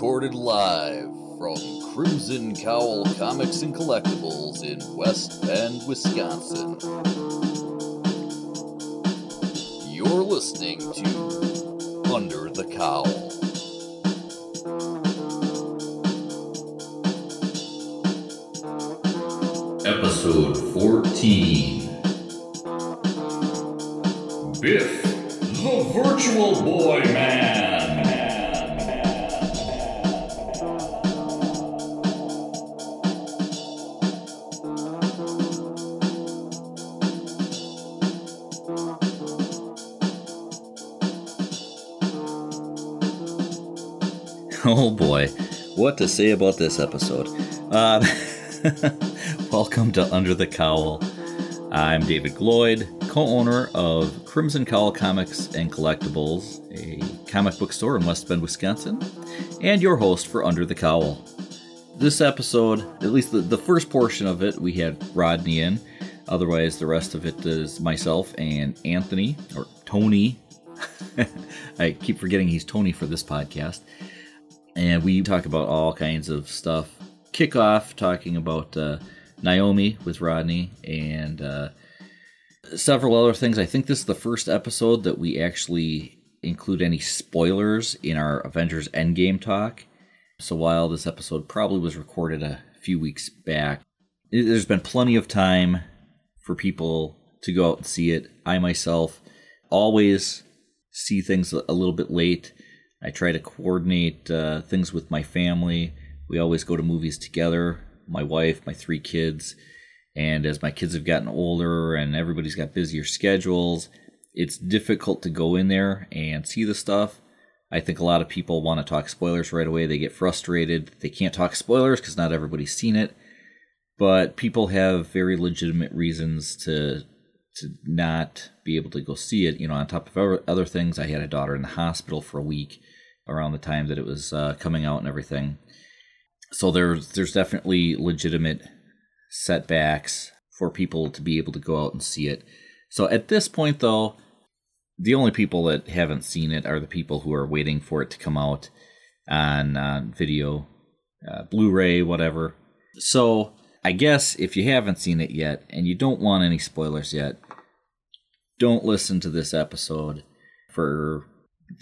recorded live from Crimson Cowl Comics and Collectibles in West Bend, Wisconsin. You're listening to Under the Cowl. Episode 14 Biff, the Virtual Boy Man. What to say about this episode. Uh, welcome to Under the Cowl. I'm David Gloyd, co owner of Crimson Cowl Comics and Collectibles, a comic book store in West Bend, Wisconsin, and your host for Under the Cowl. This episode, at least the, the first portion of it, we had Rodney in. Otherwise, the rest of it is myself and Anthony, or Tony. I keep forgetting he's Tony for this podcast and we talk about all kinds of stuff. Kick off talking about uh, Naomi with Rodney and uh, several other things. I think this is the first episode that we actually include any spoilers in our Avengers Endgame talk. So while this episode probably was recorded a few weeks back, there's been plenty of time for people to go out and see it. I myself always see things a little bit late I try to coordinate uh, things with my family. We always go to movies together, my wife, my three kids. And as my kids have gotten older and everybody's got busier schedules, it's difficult to go in there and see the stuff. I think a lot of people want to talk spoilers right away. They get frustrated. They can't talk spoilers because not everybody's seen it. But people have very legitimate reasons to to not be able to go see it. You know, on top of other things, I had a daughter in the hospital for a week around the time that it was uh, coming out and everything. So there's there's definitely legitimate setbacks for people to be able to go out and see it. So at this point, though, the only people that haven't seen it are the people who are waiting for it to come out on uh, video, uh, Blu-ray, whatever. So I guess if you haven't seen it yet and you don't want any spoilers yet, don't listen to this episode for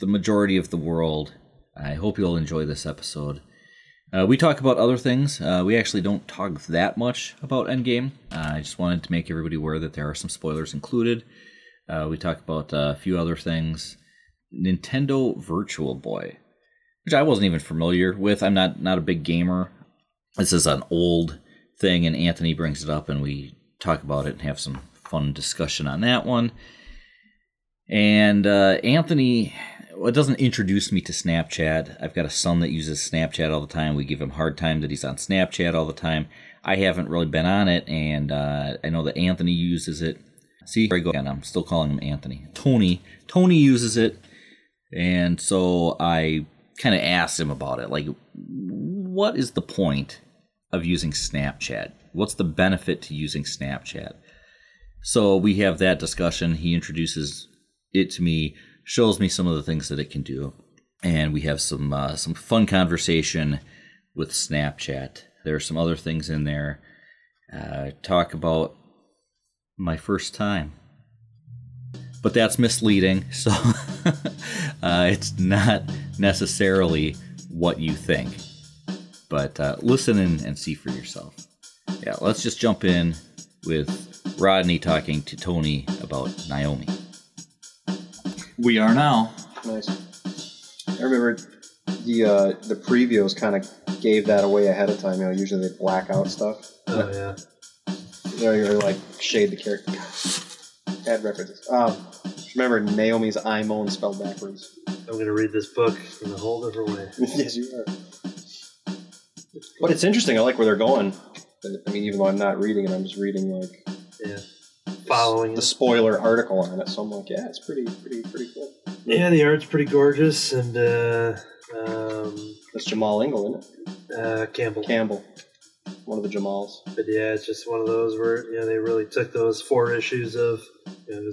the majority of the world. I hope you'll enjoy this episode. Uh, we talk about other things. Uh, we actually don't talk that much about Endgame. Uh, I just wanted to make everybody aware that there are some spoilers included. Uh, we talk about uh, a few other things. Nintendo Virtual Boy, which I wasn't even familiar with. I'm not not a big gamer. This is an old thing, and Anthony brings it up, and we talk about it and have some fun discussion on that one. And uh, Anthony well, it doesn't introduce me to Snapchat. I've got a son that uses Snapchat all the time. We give him hard time that he's on Snapchat all the time. I haven't really been on it, and uh, I know that Anthony uses it. See, here I go again. I'm still calling him Anthony. Tony. Tony uses it, and so I kind of asked him about it. Like, what is the point of using Snapchat? What's the benefit to using Snapchat? So we have that discussion. He introduces it to me shows me some of the things that it can do, and we have some uh, some fun conversation with Snapchat. There are some other things in there. Uh, talk about my first time, but that's misleading. So uh, it's not necessarily what you think. But uh, listen and, and see for yourself. Yeah, let's just jump in with Rodney talking to Tony about Naomi. We are now. Nice. I remember the uh, the previews kind of gave that away ahead of time. You know, usually they black out stuff. Oh yeah. You know, you're like shade the character. Bad references. Um, remember Naomi's Imon spelled backwards. I'm gonna read this book in a whole different way. yes, you are. But it's interesting. I like where they're going. I mean, even though I'm not reading it, I'm just reading like Yeah. Following the spoiler article on it. So I'm like, yeah, it's pretty, pretty, pretty cool. Yeah, the art's pretty gorgeous, and uh, um, That's Jamal Ingle, isn't it? uh, Campbell. Campbell, one of the Jamals. But yeah, it's just one of those where you know they really took those four issues of you know,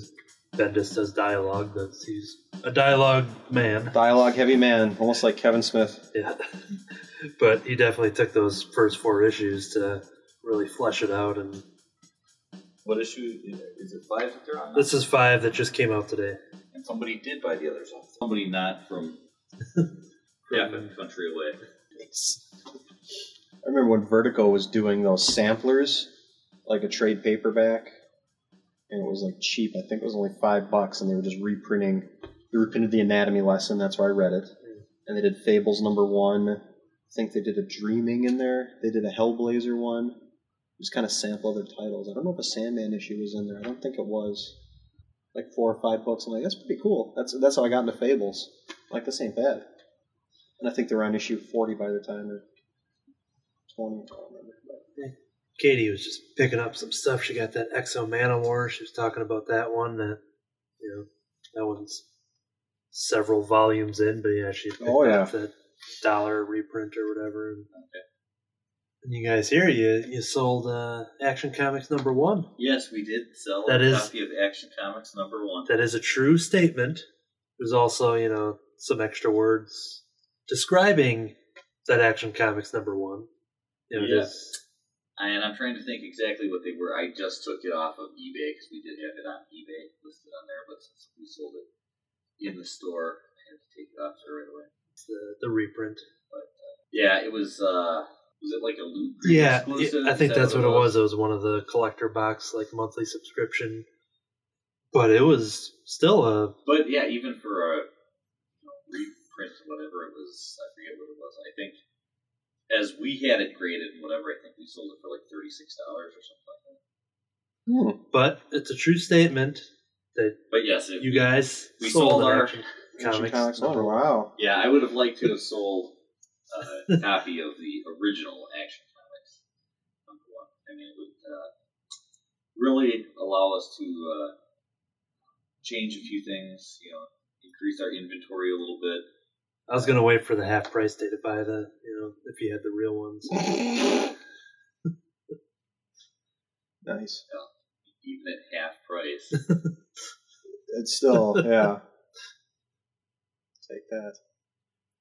Bendis does dialogue. That's he's a dialogue man. Dialogue heavy man, almost like Kevin Smith. Yeah, but he definitely took those first four issues to really flesh it out. And What issue is it? Five that they're on. this is five that just came out today. and somebody did buy the others off. Somebody not from half a country away. I remember when Vertigo was doing those samplers, like a trade paperback, and it was like cheap. I think it was only five bucks, and they were just reprinting. They reprinted the anatomy lesson. That's where I read it, mm. and they did Fables number one. I think they did a Dreaming in there. They did a Hellblazer one. Just kind of sample other titles. I don't know if a Sandman issue was in there. I don't think it was. Like four or five books. I'm like, that's pretty cool. That's that's how I got into Fables. Like this ain't bad. And I think they were on issue forty by the time, or twenty. I don't remember. But Katie was just picking up some stuff. She got that X-O Manowar. She was talking about that one. That you know, that one's several volumes in, but yeah, she picked Oh, yeah. up that dollar reprint or whatever. And, and you guys here, you you sold uh, Action Comics number one. Yes, we did sell That a is- copy of Action Comics number one. That is a true statement. There's also you know some extra words describing that Action Comics number one. You know, just- And I'm trying to think exactly what they were. I just took it off of eBay because we did have it on eBay listed on there, but since we sold it in the store, I had to take it off there right away. the the reprint. But yeah, it was. uh Was it like a loot? Crate Yeah, exclusive? I think that that's what it was. It was one of the collector box like monthly subscription, but it was still a But yeah, even for a you know, reprint, whatever it was, I forget what it was. I think as we had it graded and whatever, I think we sold it for like thirty six dollars or something like that. Hmm. but it's a true statement that But yes, it, you guys we sold, sold an our- Action Action Comics. Comics number one. one. Wow. Yeah, I would have liked to have sold a copy of the original Action Comics number one. I mean, it would uh, really allow us to uh, change a few things. You know, increase our inventory a little bit. I was gonna wait for the half price day to buy the you know if you had the real ones. Nice. even at half price. It's still, yeah. Take that.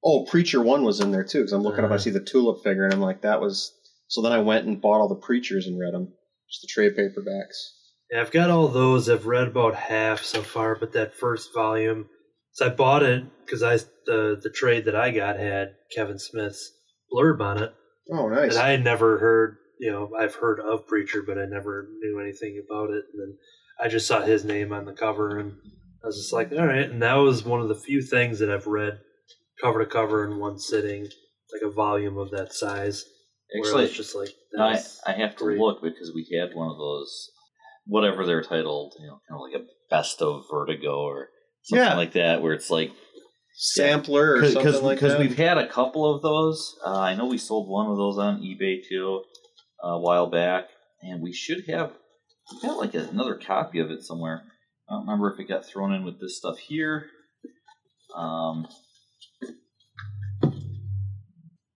Oh, Preacher One was in there too, because I'm looking up. I Uh-huh. see the Tulip figure, and I'm like, that was. So then I went and bought all the Preachers and read them, just the trade paperbacks. Yeah, I've got all those. I've read about half so far, but that first volume, so I bought it because I the the trade that I got had Kevin Smith's blurb on it. Oh, nice. And I had never heard, you know, I've heard of Preacher, but I never knew anything about it. And then I just saw his name on the cover, and I was just like, all right. And that was one of the few things that I've read cover to cover in one sitting, like a volume of that size. where Actually, was just like, I, I have to great. look because we had one of those, whatever they're titled, you know, kind of like a best of Vertigo or something Yeah. like that, where it's like Sampler or because something like that. we've had a couple of those. Uh, I know we sold one of those on eBay too uh, a while back, and we should have we got like another copy of it somewhere. I don't remember if it got thrown in with this stuff here, um,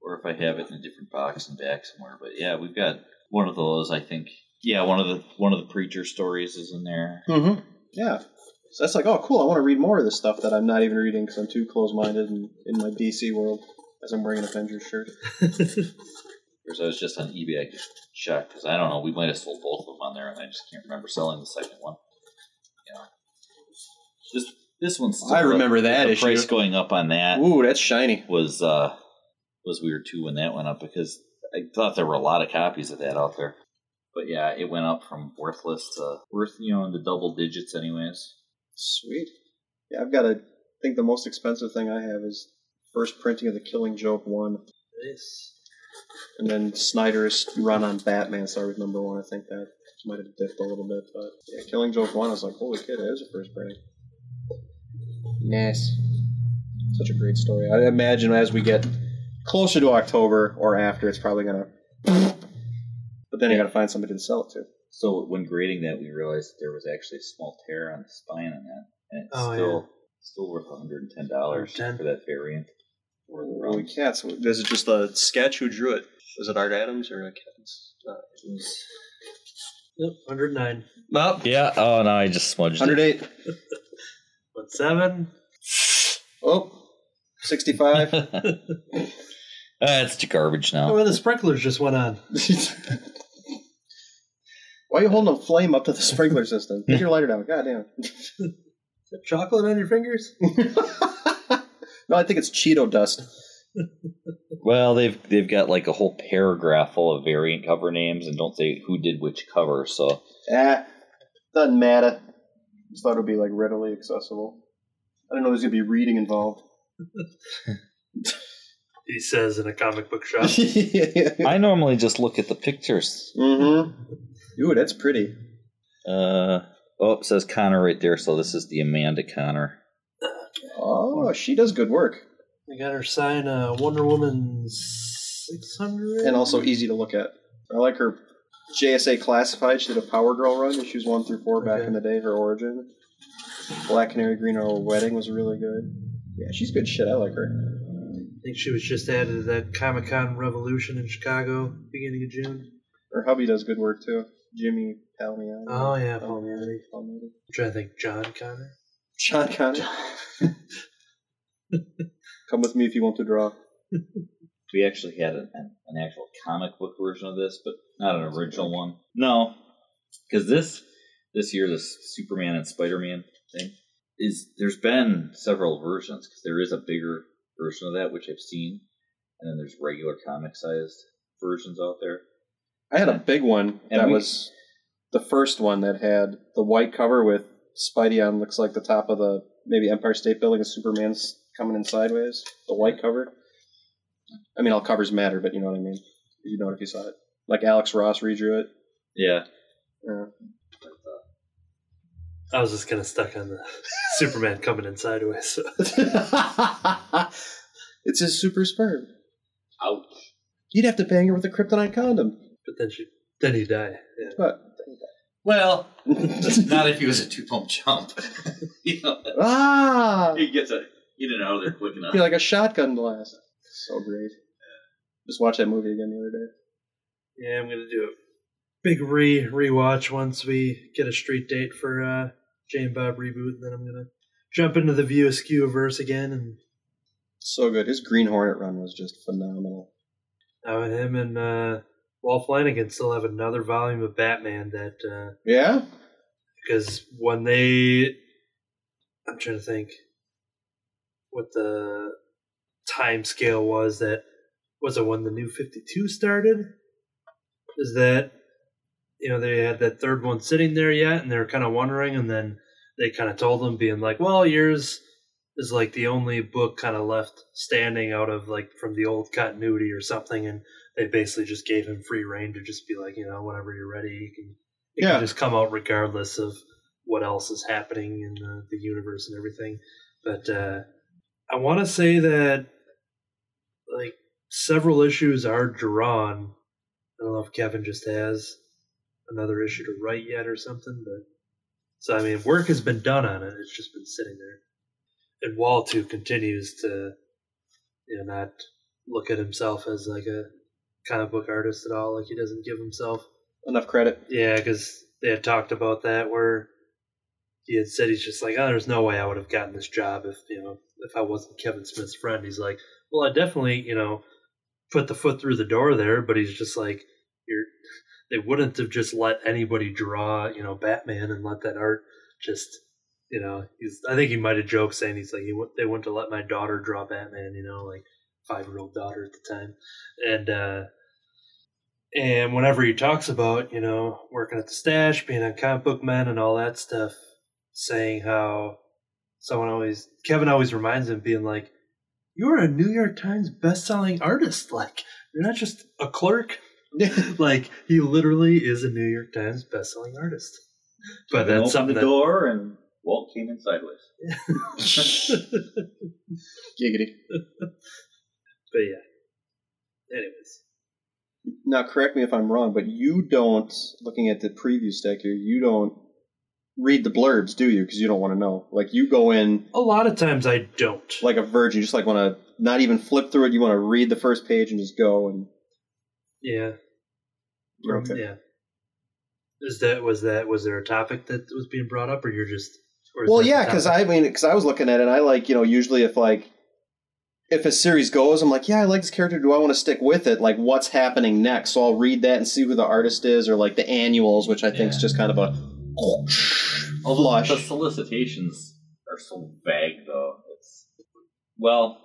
or if I have it in a different box and back somewhere. But yeah, we've got one of those. I think yeah, one of the one of the preacher stories is in there. Mm-hmm. Yeah. So that's like, oh, cool. I want to read more of this stuff that I'm not even reading because I'm too close-minded and in my DC world as I'm wearing an Avengers shirt. Because I was just on eBay, I just checked because I don't know. We might have sold both of them on there, and I just can't remember selling the second one. Yeah, this this one's. I remember the, that the issue. price going up on that Ooh, that's shiny. was uh was weird too when that went up because I thought there were a lot of copies of that out there. But yeah, it went up from worthless to worth you know in the double digits, anyways. Sweet. Yeah, I've got a. I think the most expensive thing I have is first printing of the Killing Joke one, nice. and then Snyder's run on Batman started with number one. I think that might have dipped a little bit, but yeah, Killing Joke one. I was like, holy kid, that is a first printing. Nice. Such a great story. I imagine as we get closer to October or after, it's probably gonna. But then you got to find somebody to sell it to. So when grading that, we realized that there was actually a small tear on the spine on that, and it's Oh, still yeah. still worth one hundred and ten dollars 110. for that variant. Or the Holy runs. cats! This is just a sketch. Who drew it? Was it Art Adams or Kevin's? Uh, It was Yep, 109. Up. Yeah. Oh no, I just smudged it. 108. What, seven? Oh, 65. That's just garbage now. Oh, well, the sprinklers just went on. Why are you holding a flame up to the sprinkler system? Take your lighter down. God damn. Is that chocolate on your fingers? no, I think it's Cheeto dust. Well, they've they've got like a whole paragraph full of variant cover names and don't say who did which cover. So Ah, doesn't matter. Just thought it would be like readily accessible. I do not know there's gonna be reading involved. He says in a comic book shop. mm-hmm. I normally just look at the pictures. Ooh, that's pretty. Uh, oh, it says Conner right there. So this is the Amanda Conner. Oh, she does good work, I got her sign uh, Wonder Woman 600. and also easy to look at. I like her JSA Classified. She did a Power Girl run. Issues one through four back Okay. in the day. Her origin. Black Canary Green Arrow Wedding was really good. Yeah, she's good shit. I like her. I think she was just added to that Comic Con Revolution in Chicago beginning of June. Her hubby does good work too. Jimmy Palmiotti. Oh, yeah, Palmiotti. Palmiotti. I'm trying to think. John Connor? John Connor. Come with me if you want to draw. We actually had an, an actual comic book version of this, but not an original one. No, because this this year, this Superman and Spider Man thing is there's been several versions because there is a bigger version of that which I've seen, and then there's regular comic sized versions out there. I had a big one And that we- was the first one that had the white cover with Spidey on looks like the top of the maybe Empire State Building and Superman's coming in sideways. The white cover. I mean, all covers matter, but you know what I mean. You know it if you saw it. Like Alex Ross redrew it. Yeah, Yeah. I was just kind of stuck on the Superman coming in sideways. So. it's his super sperm. ouch. You'd have to bang her with a kryptonite condom. But then she, then he died. Yeah. But Well, not if he was a two pump jump. you know, ah, he gets a in and out of there quick enough. feel like a shotgun blast. So great. Just watched that movie again the other day. Yeah, I'm gonna do a big re rewatch once we get a street date for uh, Jane Bob reboot, and then I'm gonna jump into the View Askew verse again, and So good. His Green Hornet run was just phenomenal. now him and uh, Walt Flanagan still have another volume of Batman that uh, Yeah? because when they, I'm trying to think what the time scale was that was it when the new 52 started is that you know they had that third one sitting there yet and they were kind of wondering and then they kind of told them being like well yours is like the only book kind of left standing out of like from the old continuity or something and they basically just gave him free reign to just be like you know whenever you're ready you can it Yeah. can just come out regardless of what else is happening in the, the universe and everything. But uh i want to say that like several issues are drawn. I don't know if kevin just has another issue to write yet or something but so i mean work has been done on it it's just been sitting there and Walt too continues to you know not look at himself as like a comic book artist at all like he doesn't give himself Enough credit. yeah, because they had talked about that where he had said he's just like, oh, there's no way I would have gotten this job if you know if I wasn't Kevin Smith's friend. He's like, well, I definitely you know put the foot through the door there, but he's just like, you're they wouldn't have just let anybody draw you know Batman and let that art just you know he's I think he might have joked saying he's like he they wouldn't have let my daughter draw Batman, you know, like five year old daughter at the time, and. uh and whenever he talks about, you know, working at the stash, being on comic book men and all that stuff, saying how someone always, Kevin always reminds him, being like, you're a New York Times best-selling artist. Like, you're not just a clerk. like, he literally is a New York Times best-selling artist. But that's opened something the that, door and Walt came in sideways. Giggity. but yeah. Anyways. Now, correct me if I'm wrong, but you don't, looking at the preview stack here, you don't read the blurbs, do you? Because you don't want to know. Like, you go in A lot of times I don't. like a virgin, you just like want to not even flip through it. You want to read the first page and just go and. Yeah. Um, okay. Yeah. Is that was that was there a topic that was being brought up, or you're just? Or Well, yeah, because? I mean, because I was looking at it, and I like you know usually if like if a series goes, I'm like, yeah, I like this character. Do I want to stick with it? Like, what's happening next? So I'll read that and see who the artist is, or like the annuals, which I think is just kind of a Although flush. the solicitations are so vague, though. It's well,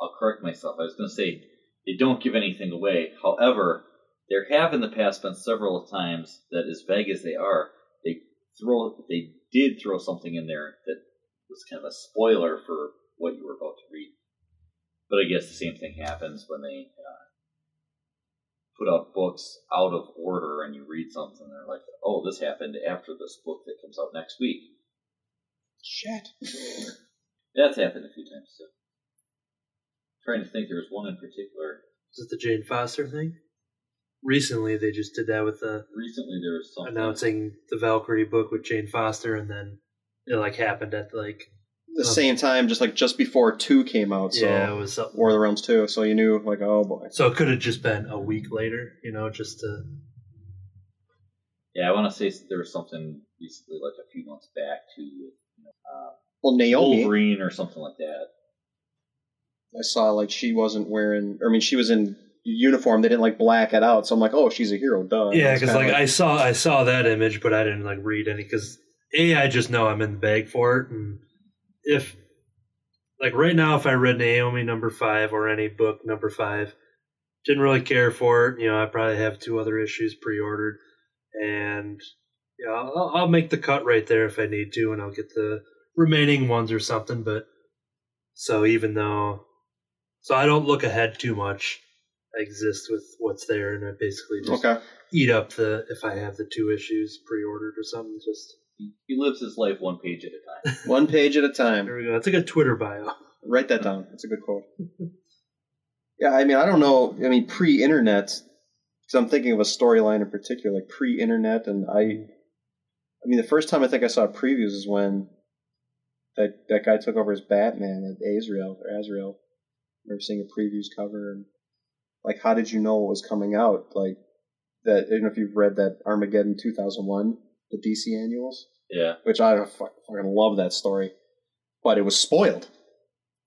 I'll correct myself. I was going to say they don't give anything away. However, there have in the past been several times that, as vague as they are, they throw they did throw something in there that was kind of a spoiler for what you were about to read. But I guess the same thing happens when they uh, put out books out of order and you read something and they're like, oh, this happened after this book that comes out next week. shit. That's happened a few times too. Trying to think, there was one in particular. is it the Jane Foster thing? Recently, they just did that with the Recently, there was something. announcing the Valkyrie book with Jane Foster, and then it like happened at like The same time, just like just before two came out, so yeah, it was something. War of the Realms two. So you knew, like, oh boy. So it could have just been a week later, you know, just to Yeah, I want to say there was something recently, like a few months back, too, with you know, uh, Well, Naomi, Wolverine or something like that. I saw like she wasn't wearing. I mean, she was in uniform. They didn't like black it out, so I'm like, oh, she's a hero, duh. yeah, because kinda like, I saw I saw that image, but I didn't like read any because a I just know I'm in the bag for it, and if like right now, if I read Naomi number five or any book number five, didn't really care for it. You know, I probably have two other issues pre-ordered, and yeah, I'll, I'll make the cut right there if I need to, and I'll get the remaining ones or something. But so even though, so I don't look ahead too much. I exist with what's there, and I basically just okay. eat up the if I have the two issues pre-ordered or something. Just He, he lives his life one page at a time. One page at a time. there we go. That's like a Twitter bio. Write that down. That's a good quote. yeah, I mean, I don't know. I mean, pre-internet, because I'm thinking of a storyline in particular, like pre-internet, and I, I mean, the first time I think I saw previews is when that that guy took over as Batman at Azrael or Azrael. Remember seeing a previews cover and like, how did you know it was coming out? Like that. I don't know if you've read that Armageddon 2001, the DC annuals Yeah. which I fuck- fucking love that story, but it was spoiled.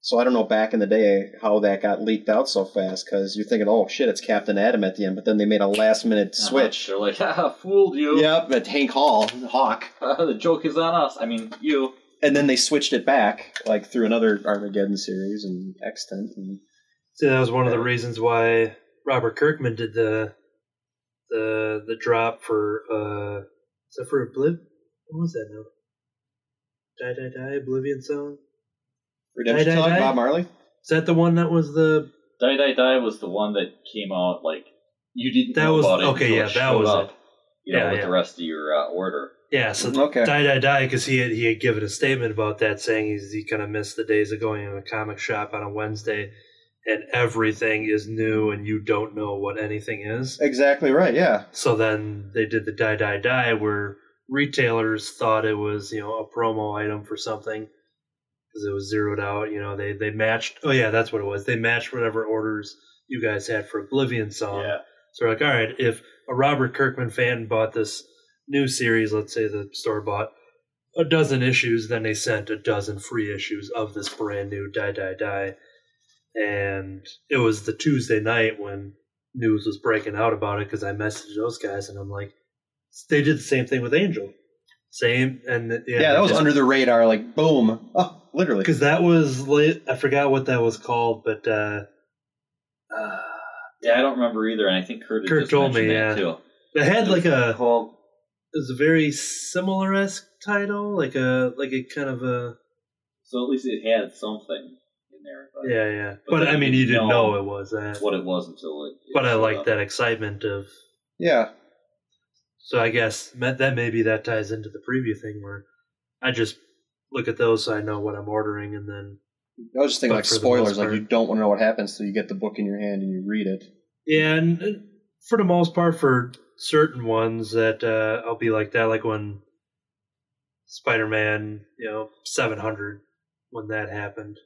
So I don't know back in the day how that got leaked out so fast because you're thinking, oh shit, it's Captain Atom at the end, but then they made a last minute uh-huh. switch. They're like, haha, fooled you. Yep, at Hank Hall, Hawk, the joke is on us. I mean, you. And then they switched it back like through another Armageddon series and Extent. And So that was one of the reasons why Robert Kirkman did the the the drop for uh is that for Obliv? What was that now? Die Die Die Oblivion song? Redemption Die, Die, Time, Die? Bob Marley. Is that the one that was the Die Die Die was the one that came out like you didn't That know was- about okay, until yeah, that was up, it. You know, Yeah, with yeah. the rest of your uh, order. Yeah, so mm, Okay. Die Die Die because he had he had given a statement about that saying he's he kind of missed the days of going to a comic shop on a Wednesday and everything is new and you don't know what anything is. Exactly right. Yeah. So then they did the die die die where retailers thought it was you know a promo item for something because it was zeroed out. You know they they matched. Oh yeah, that's what it was. They matched whatever orders you guys had for Oblivion song. Yeah. So we're like, all right, if a Robert Kirkman fan bought this new series, let's say the store bought a dozen issues, then they sent a dozen free issues of this brand new Die Die Die. And it was the Tuesday night when news was breaking out about it because I messaged those guys and I'm like, they did the same thing with Angel. Same. And yeah, Yeah, that was just- under the radar. Like boom. Oh, literally. because that was late. I forgot what that was called, but uh, uh, Yeah, I don't remember either, and I think Kurt, Kurt just told me, that yeah. too. it had like a called. It was a very similar esque title, like a like a kind of a So at least it had something in there. But yeah yeah. But But, I mean, you you didn't know know, it was that. What it was until it. it But I like that excitement of. yeah. So I guess that maybe that ties into the preview thing where I just look at those so I know what I'm ordering and then I was just thinking like spoilers. Like you don't want to know what happens so you get the book in your hand and you read it. Yeah, and uh, for the most part, for certain ones that uh, I'll be like that, like when Spider-Man, you know, seven hundred, when that happened,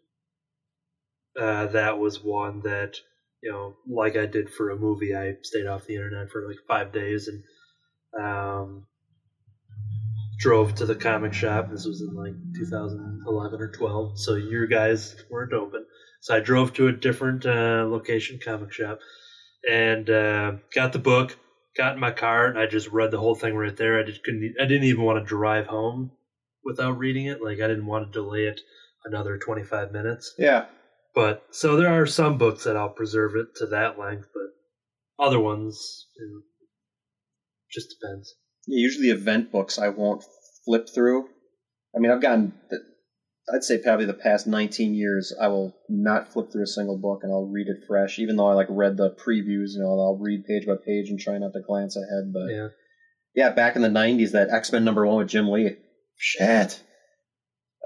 uh, that was one that you know, like I did for a movie, I stayed off the internet for like five days and Um, drove to the comic shop. This was in like 2011 or 12, so your guys weren't open. So I drove to a different uh, location comic shop and uh, got the book. Got in my car and I just read the whole thing right there. I just couldn't. I didn't even want to drive home without reading it. Like I didn't want to delay it another 25 minutes. Yeah. But so there are some books that I'll preserve it to that length, but other ones, you know, just depends. Yeah, usually event books I won't flip through. I mean, I've gotten, the- I'd say probably the past 19 years, I will not flip through a single book and I'll read it fresh, even though I like read the previews. You know, I'll read page by page and try not to glance ahead. But Yeah. yeah, back in the 90s, that X Men number one with Jim Lee, shit.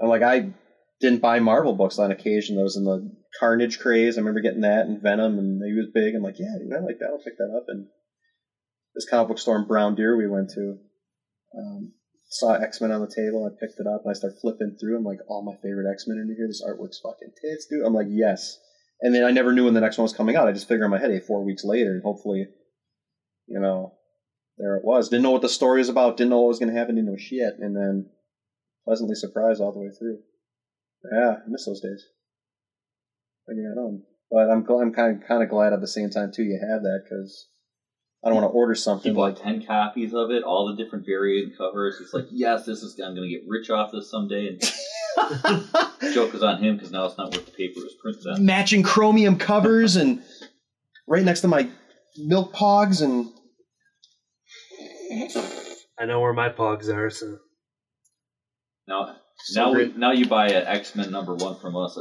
I'm like, I didn't buy Marvel books on occasion. I was in the Carnage craze. I remember getting that and Venom, and he was big. I'm like, yeah, dude, I like that. I'll pick that up. And this comic book store in Brown Deer we went to, um, saw X Men on the table. I picked it up and I started flipping through. I'm like, all my favorite X Men in here. This artwork's fucking tits, dude. I'm like, yes. And then I never knew when the next one was coming out. I just figured in my head, hey, four weeks later, hopefully, you know, there it was. Didn't know what the story was about. Didn't know what was going to happen. Didn't know shit. And then pleasantly surprised all the way through. Yeah, I miss those days. But I know. But I'm I'm kind of kind of glad at the same time too you have that because I don't want to order He something bought like ten copies of it, all the different variant covers. He's like, "Yes, this is. I'm going to get rich off this someday." And joke is on him because now it's not worth the paper it was printed on. matching chromium covers and right next to my milk pogs and I know where my pogs are, so Now, So now, we, now you buy an X Men number one from us.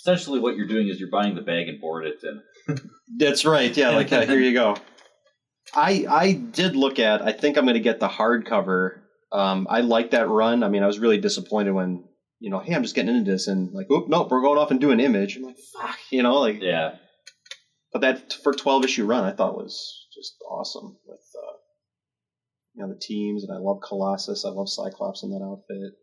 Essentially, what you're doing is you're buying the bag and board it, and That's right. Yeah, like uh, here you go. I I did look at. I think I'm going to get the hardcover. Um, I like that run. I mean, I was really disappointed when you know, hey, I'm just getting into this, and like, oop, nope, we're going off and doing image. I'm like, fuck, you know, like. yeah, But that for 12 issue run, I thought was just awesome with uh, you know the teams, and I love Colossus. I love Cyclops in that outfit.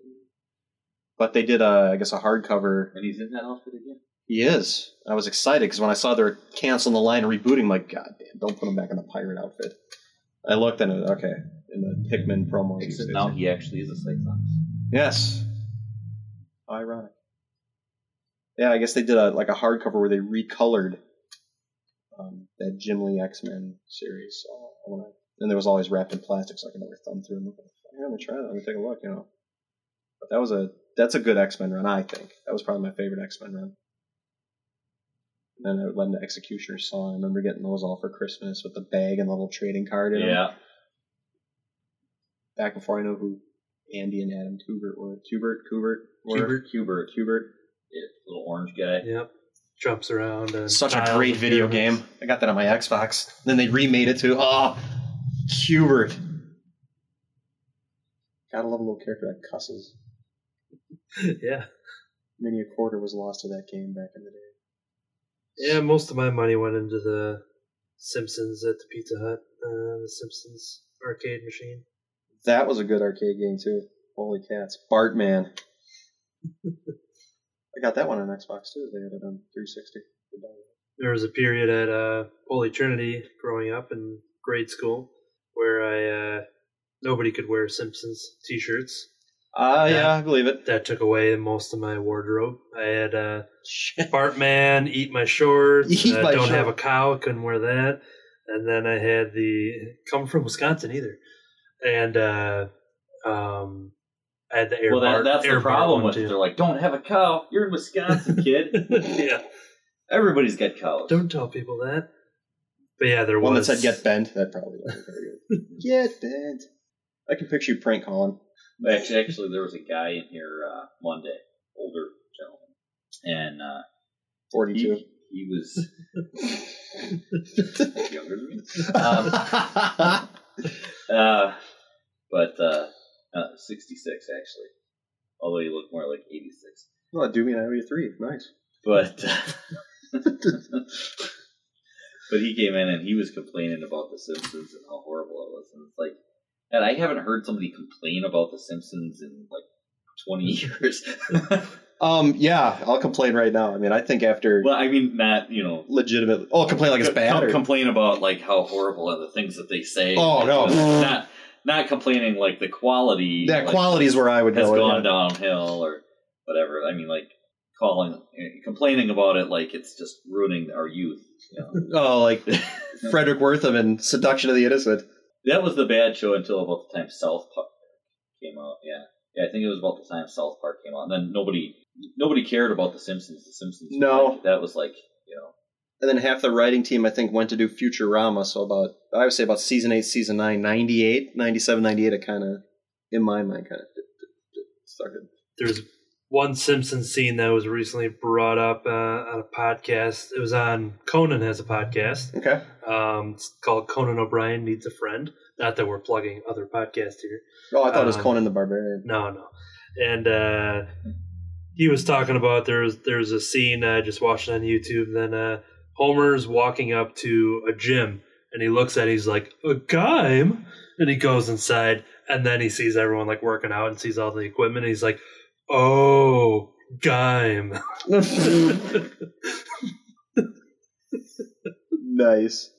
But they did a, I guess, a hardcover and he's in that outfit again. He is. I was excited because when I saw they're canceling the line and rebooting, I'm like, God damn, don't put him back in the pirate outfit. I looked and it, okay, in the Hickman promo. he Except now he actually is a Cyclops. Yes. How ironic. Yeah, I guess they did a like a hardcover where they recolored um, that Jim Lee X Men series. So I wanna, and there was always wrapped in plastic, so I could never thumb through and look. at it. Yeah, let me try that. Let me take a look. You know, but that was a that's a good X Men run. I think that was probably my favorite X Men run. And then it led into Executioner's Song. I remember getting those all for Christmas with the bag and the little trading card in them Yeah, back before I know who Andy and Adam Kubert were. Kubert, Kubert, were. Hubert, Hubert, Kubert. yeah, little orange guy. yep, jumps around. And Such a great video pyramids. game. I got that on my Xbox. Then they remade it to oh, Kubert. Gotta love a little character that cusses. yeah, Many a quarter was lost to that game back in the day. Yeah. Most of my money went into the Simpsons at the Pizza Hut, uh, the Simpsons arcade machine. That was a good arcade game too. Holy cats, Bartman. I got that one on Xbox too. They had it on 360. There was a period at uh, Holy Trinity growing up in grade school where I uh, nobody could wear Simpsons T-shirts. Ah, Yeah. yeah, I believe it. That took away most of my wardrobe. I had uh, Bartman, Eat My Shorts, Eat uh, My Don't Short- Have a Cow, couldn't wear that. And then I had the come from Wisconsin either. And uh, um, I had the air well, that, Bart- that's Air the problem with it. too. They're like, "Don't have a cow. You're in Wisconsin, kid. yeah, Everybody's got cows." don't tell people that. But yeah, there One that said "Get Bent." That probably wasn't very good. Get bent. I can picture you prank calling. Actually, actually, there was a guy in here uh, Monday, older gentleman, and uh, Forty-two. he, he was younger than me. Um, uh, but uh, uh, 66 actually, although he looked more like 86. well, do me. Owe you three. Nice. But but he came in and he was complaining about the Simpsons and how horrible it was, and it's like, and I haven't heard somebody complain about the Simpsons in like 20 years. Um. Yeah, I'll complain right now. I mean, I think after well, I mean, not you know. legitimate. Oh, complain like it's com- bad. Or, complain about like how horrible are the things that they say. Oh, no. not not complaining like the quality. That like, quality is where I would has go. gone yeah. downhill or whatever. I mean, like calling, complaining about it like it's just ruining our youth. You know? Oh, like Fredric Wertham and Seduction of the Innocent. That was the bad show until about the time South Park came out. Yeah, yeah, I think it was about the time South Park came out, and then nobody nobody cared about the Simpsons. The Simpsons. No. like- that was like you know. And then half the writing team, I think, went to do Futurama. So about, I would say about season 8, season 9, 98, 97, 98, it kind of, in my mind, kind of started. There's one Simpsons scene that was recently brought up uh, on a podcast. It was on Conan has a podcast. Okay. Um, it's called Conan O'Brien Needs a Friend. Not that we're plugging other podcasts here. Oh, I thought it was Um, Conan the Barbarian. No, no. And uh, he was talking about there's there's a scene I just watched on YouTube. Then uh, Homer's walking up to a gym and he looks at it, he's like a game, and he goes inside and then he sees everyone like working out and sees all the equipment. And he's like, oh, game. nice.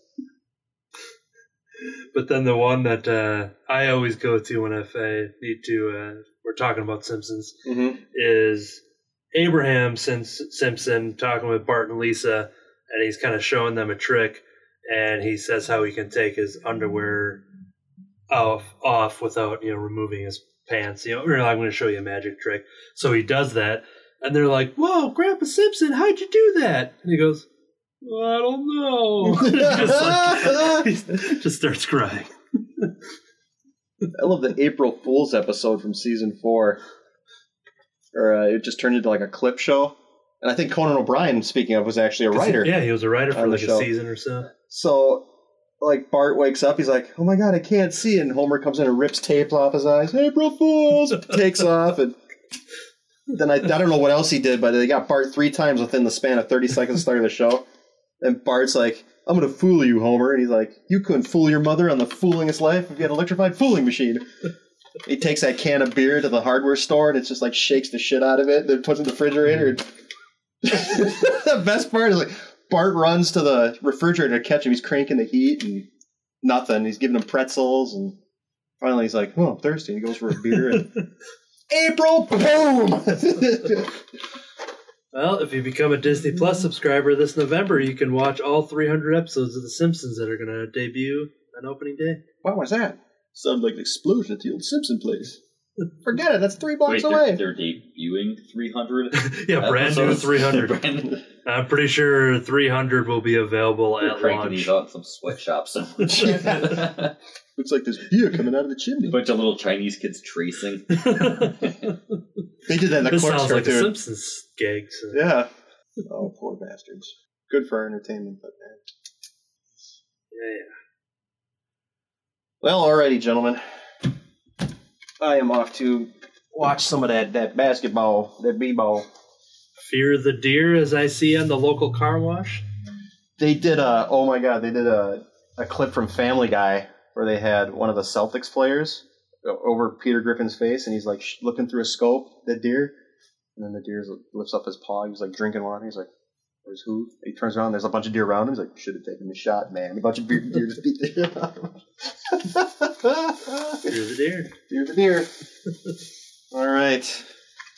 But then the one that uh, I always go to when if I need to, uh, we're talking about Simpsons. hmm is Abraham Simpson talking with Bart and Lisa, and he's kind of showing them a trick, and he says how he can take his underwear off off without you know removing his pants. You know, or I'm going to show you a magic trick. So he does that, and they're like, "Whoa, Grandpa Simpson, how'd you do that?" And he goes. "Well, I don't know. just, like, he just starts crying. I love the April Fool's episode from season four, or uh, it just turned into like a clip show. And I think Conan O'Brien, speaking of, was actually a writer. Yeah, he was a writer for the like a show. season or so. So, like, Bart wakes up, he's like, "Oh my god, I can't see!" And Homer comes in and rips tape off his eyes. April Fools takes off, and then I, I don't know what else he did, but they got Bart three times within the span of thirty seconds starting the show. And Bart's like, "I'm gonna fool you, Homer," and he's like, "You couldn't fool your mother on the foolingest life if you had an electrified fooling machine." He takes that can of beer to the hardware store and it's just like shakes the shit out of it, then puts it in the refrigerator. And the best part is like Bart runs to the refrigerator to catch him. He's cranking the heat and nothing. He's giving him pretzels and finally he's like, "Oh, I'm thirsty." And he goes for a beer. And, April, boom. Well, if you become a Disney Plus subscriber this November, you can watch all 300 episodes of The Simpsons that are going to debut on opening day. what was that? Sounded like an explosion at the old Simpson place. Forget it. That's three blocks Wait, away. they're, they're debuting 300. yeah, brand new 300. Brand I'm pretty sure 300 will be available They're at cranking launch. these out in some sweatshop somewhere. Looks like there's beer coming out of the chimney. A chimney. bunch of little Chinese kids tracing. They did that in the this Clerks sounds like a. Simpsons gag. So. Yeah. Oh, poor bastards. Good for our entertainment, but man. Yeah, yeah. Well, alrighty, gentlemen. I am off to watch some of that, that basketball, that b-ball. Fear the deer, as I see on the local car wash. They did a, oh my god, they did a, a clip from Family Guy where they had one of the Celtics players over Peter Griffin's face, and he's like sh- looking through a scope, that deer, and then the deer lifts up his paw, he's like drinking water, he's like, where's who? He turns around, there's a bunch of deer around him, he's like, should have taken the shot, man. A bunch of deer, deer just beat the shit out. Fear the deer. Deer the deer. All right.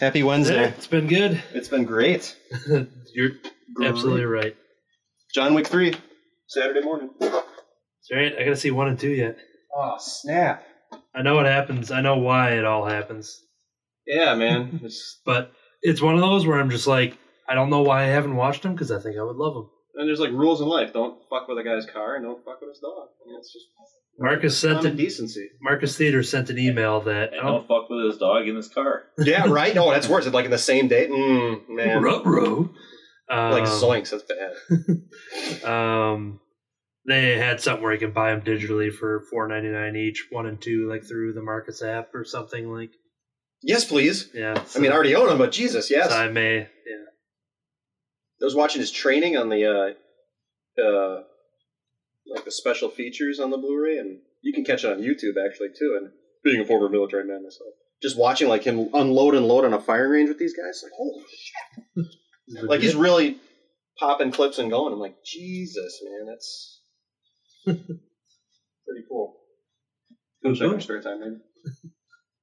Happy Yeah, Wednesday. it's been good. It's been great. You're absolutely right. John Wick 3, Saturday morning. That's right. I got to see one and two yet. Oh, snap. I know what happens. I know why it all happens. Yeah, man. It's, But it's one of those where I'm just like, I don't know why I haven't watched them because I think I would love them. and there's like rules in life. Don't fuck with a guy's car and don't fuck with his dog. I mean, it's just Marcus sent common an, decency. Marcus Theater sent an email that And don't fuck with his dog in his car. yeah, right? No, that's worse. It's like in the same day. Mm, man. Ruh-roh. Um, Like zoinks, that's bad. um, they had something where you can buy them digitally for four ninety nine each, one and two, like through the Marcus app or something like. Yes, please. Yeah, I mean, I already own them, but Jesus, yes. so I may. Yeah, I was watching his training on the uh, uh, like the special features on the Blu-ray, and you can catch it on YouTube actually too. And being a former military man myself, just watching like him unload and load on a firing range with these guys, like holy shit! Like he's really popping clips and going. I'm like, Jesus, man, that's pretty cool. Go check Cool. our spare time, maybe.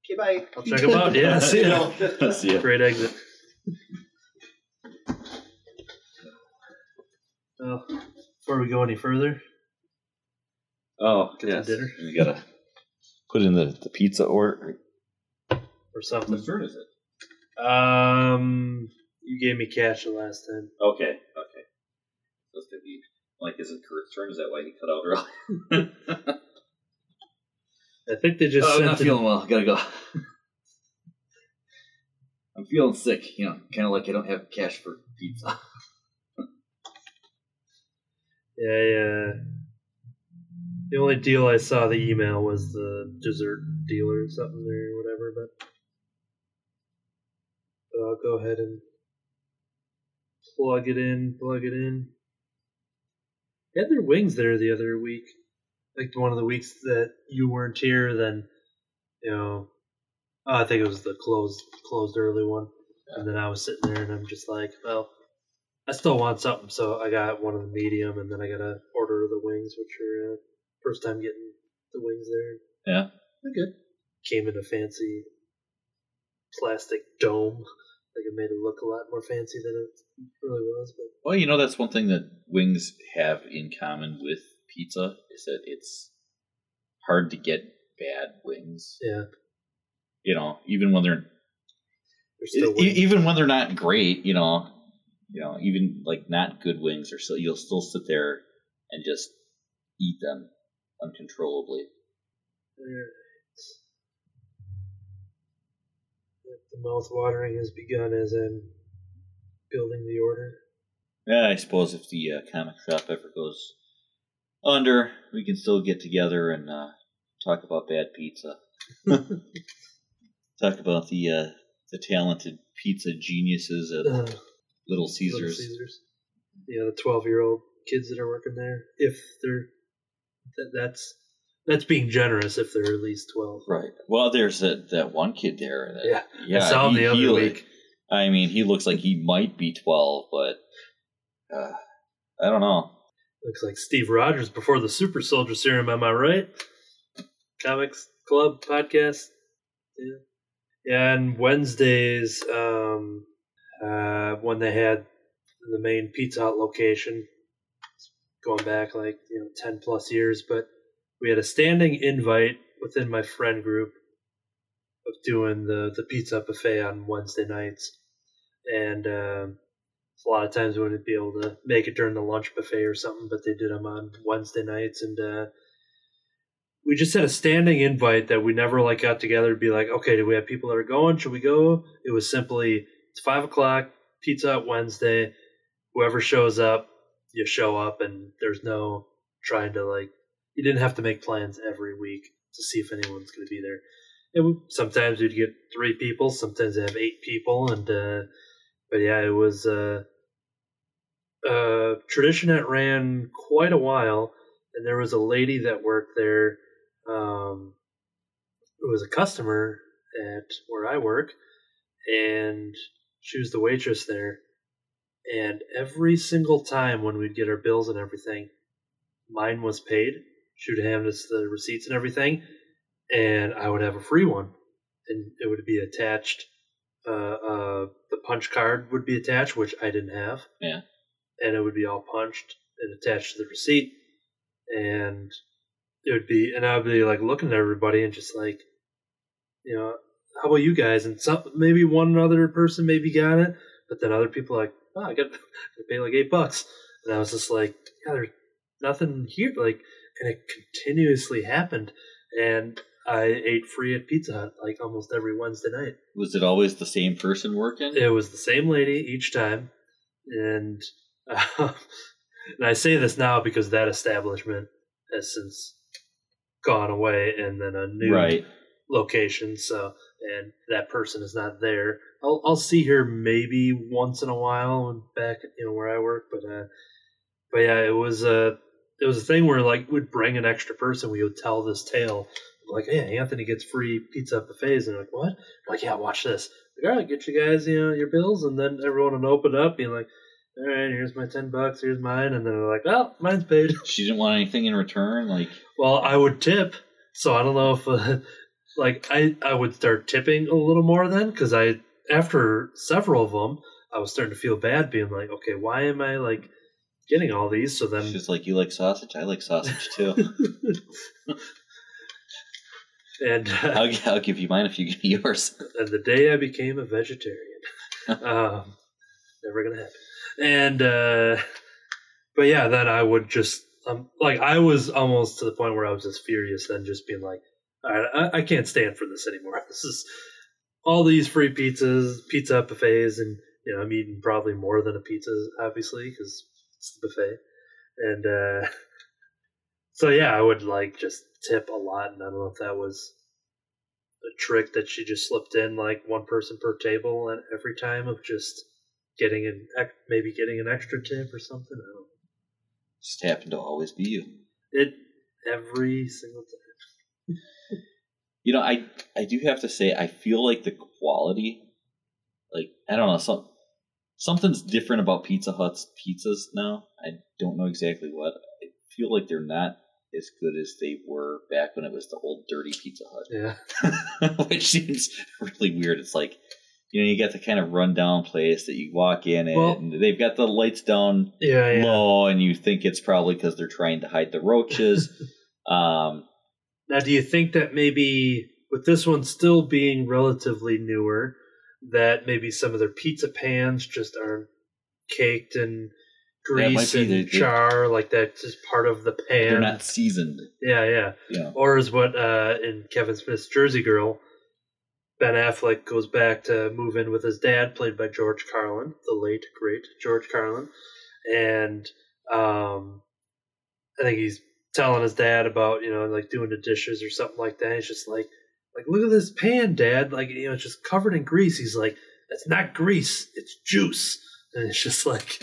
Okay, bye. I'll check them out. Yeah, see ya. See ya. Great exit. Well, before we go any further, Oh, Get to yes. dinner. We gotta put in the, the pizza order. or something. Whose turn is it? Um, you gave me cash the last time. Okay, okay. So it's gonna be like, is it Kurt's turn? Is that why he cut out early? I think they just oh, I'm sent not the- feeling well. Gotta go. I'm feeling sick. You know, kind of like I don't have cash for pizza. Yeah, yeah. The only deal I saw the email was the dessert deal or something there or whatever, but, but I'll go ahead and plug it in, plug it in. They had their wings there the other week. Like one of the weeks that you weren't here, then you know oh, I think it was the closed closed early one. And then I was sitting there and I'm just like, well, I still want something, so I got one of the medium, and then I got to order the wings, which are uh, first time getting the wings there. Yeah. they're good. Came in a fancy plastic dome, like it made it look a lot more fancy than it really was. But Well, you know that's one thing that wings have in common with pizza is that it's hard to get bad wings. yeah, You know, even when they're they're still e- even when they're not great, you know, you know, even like not good wings are still you'll still sit there and just eat them uncontrollably. Alright. The mouth watering has begun as I'm building the order. Yeah, I suppose if the uh, comic shop ever goes under, we can still get together and uh, talk about bad pizza. talk about the uh, the talented pizza geniuses at Uh, Little Little Caesars. Caesars. Yeah, the twelve-year-old kids that are working there. If they're that, that's that's being generous. If they're at least twelve. Right. Well, there's that that one kid there. That, Yeah, yeah. I saw him he- the other he look- week. I mean, he looks like he might be twelve, but uh, I don't know. Looks like Steve Rogers before the Super Soldier Serum. Am I right? Comics Club podcast. Yeah. Yeah, and Wednesdays, um, uh, when they had the main Pizza Hut location, going back like you know ten plus years, but we had a standing invite within my friend group of doing the the pizza buffet on Wednesday nights, and um, a lot of times we wouldn't be able to make it during the lunch buffet or something, but they did them on Wednesday nights, and uh, we just had a standing invite that we never like got together to be like, okay, do we have people that are going? Should we go? It was simply it's five o'clock, Pizza Wednesday. Whoever shows up, you show up, and there's no trying to like. You didn't have to make plans every week to see if anyone's going to be there. And sometimes you'd get three people, sometimes they have eight people, and uh, but yeah, it was uh, a tradition that ran quite a while, and there was a lady that worked there um, who was a customer at where I work, and she was the waitress there. And every single time when we'd get our bills and everything, mine was paid. She would hand us the receipts and everything, and I would have a free one, and it would be attached. Uh, uh, the punch card would be attached, which I didn't have. Yeah. And it would be all punched and attached to the receipt, and it would be, and I would be like looking at everybody and just like, you know, how about you guys? And some maybe one other person maybe got it, but then other people like, oh, I got to pay like eight bucks, and I was just like, yeah, there's nothing here, like, and it continuously happened, and I ate free at Pizza Hut like almost every Wednesday night. Was it always the same person working? It was the same lady each time, and uh, and I say this now because that establishment has since gone away, and then a new right. location. So, and that person is not there. I'll I'll see her maybe once in a while back you know where I work, but uh, but yeah, it was a it was a thing where like we'd bring an extra person, we would tell this tale. Like, hey, Anthony gets free pizza at buffets, and like, what? I'm like, yeah, watch this. i Like, all right, get you guys, you know, your bills, and then everyone would open up, being like, all right, here's my ten bucks, here's mine, and then they're like, well, mine's paid. She didn't want anything in return. Like, Well, I would tip, So I don't know if uh, like I I would start tipping a little more then because I after several of them I was starting to feel bad being like okay why am I like getting all these so then She's like, you like sausage? I like sausage too. and uh, I'll, I'll give you mine if you give me yours. and the day I became a vegetarian. um, never gonna happen. And uh, but yeah, then I would just um, like I was almost to the point where I was just furious. Then just being like, I, I can't stand for this anymore. This is all these free pizzas, pizza buffets, and you know I'm eating probably more than a pizza, obviously, because it's the buffet. And uh, so yeah, I would like just tip a lot, and I don't know if that was a trick that she just slipped in like one person per table and every time of just getting an maybe getting an extra tip or something. I don't know. Just happened to always be you. It every single time. You know, I I do have to say, I feel like the quality, like I don't know, some something's different about Pizza Hut's pizzas now. I don't know exactly what. I feel like they're not as good as they were back when it was the old dirty Pizza Hut. Yeah, which seems really weird. It's like you know you got the kind of rundown place that you walk in and Well- they've got the lights down yeah, yeah. low, and you think it's probably because they're trying to hide the roaches. um, Now, do you think that maybe with this one still being relatively newer, that maybe some of their pizza pans just aren't caked in That grease and the- char, like that's just part of the pan? they're not seasoned. Yeah, yeah. Know. Or is what uh, in Kevin Smith's Jersey Girl, Ben Affleck goes back to move in with his dad, played by George Carlin, the late great George Carlin, and um, I think he's telling his dad about you know like doing the dishes or something like that. He's just like, like look at this pan, Dad. Like you know, it's just covered in grease. He's like, that's not grease, it's juice. And it's just like,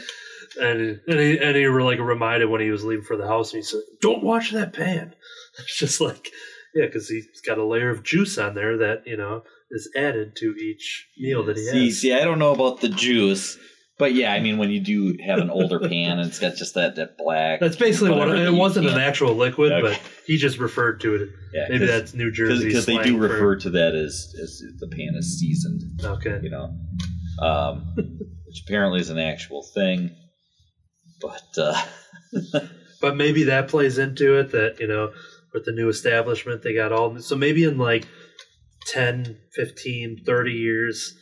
and and he and he were like reminded when he was leaving for the house, and he said, "Don't wash that pan." It's just like, yeah, because he's got a layer of juice on there that you know is added to each meal that he see, has. see, I don't know about the juice, but yeah, I mean, when you do have an older pan and it's got just that that black. That's basically what it wasn't an actual liquid, Okay. but he just referred to it. Yeah, Maybe that's New Jersey because they do refer to that as as the pan is seasoned. Okay. You know, um, which apparently is an actual thing. But uh, But maybe that plays into it that, you know, with the new establishment, they got all. So maybe in like 10, 15, 30 years,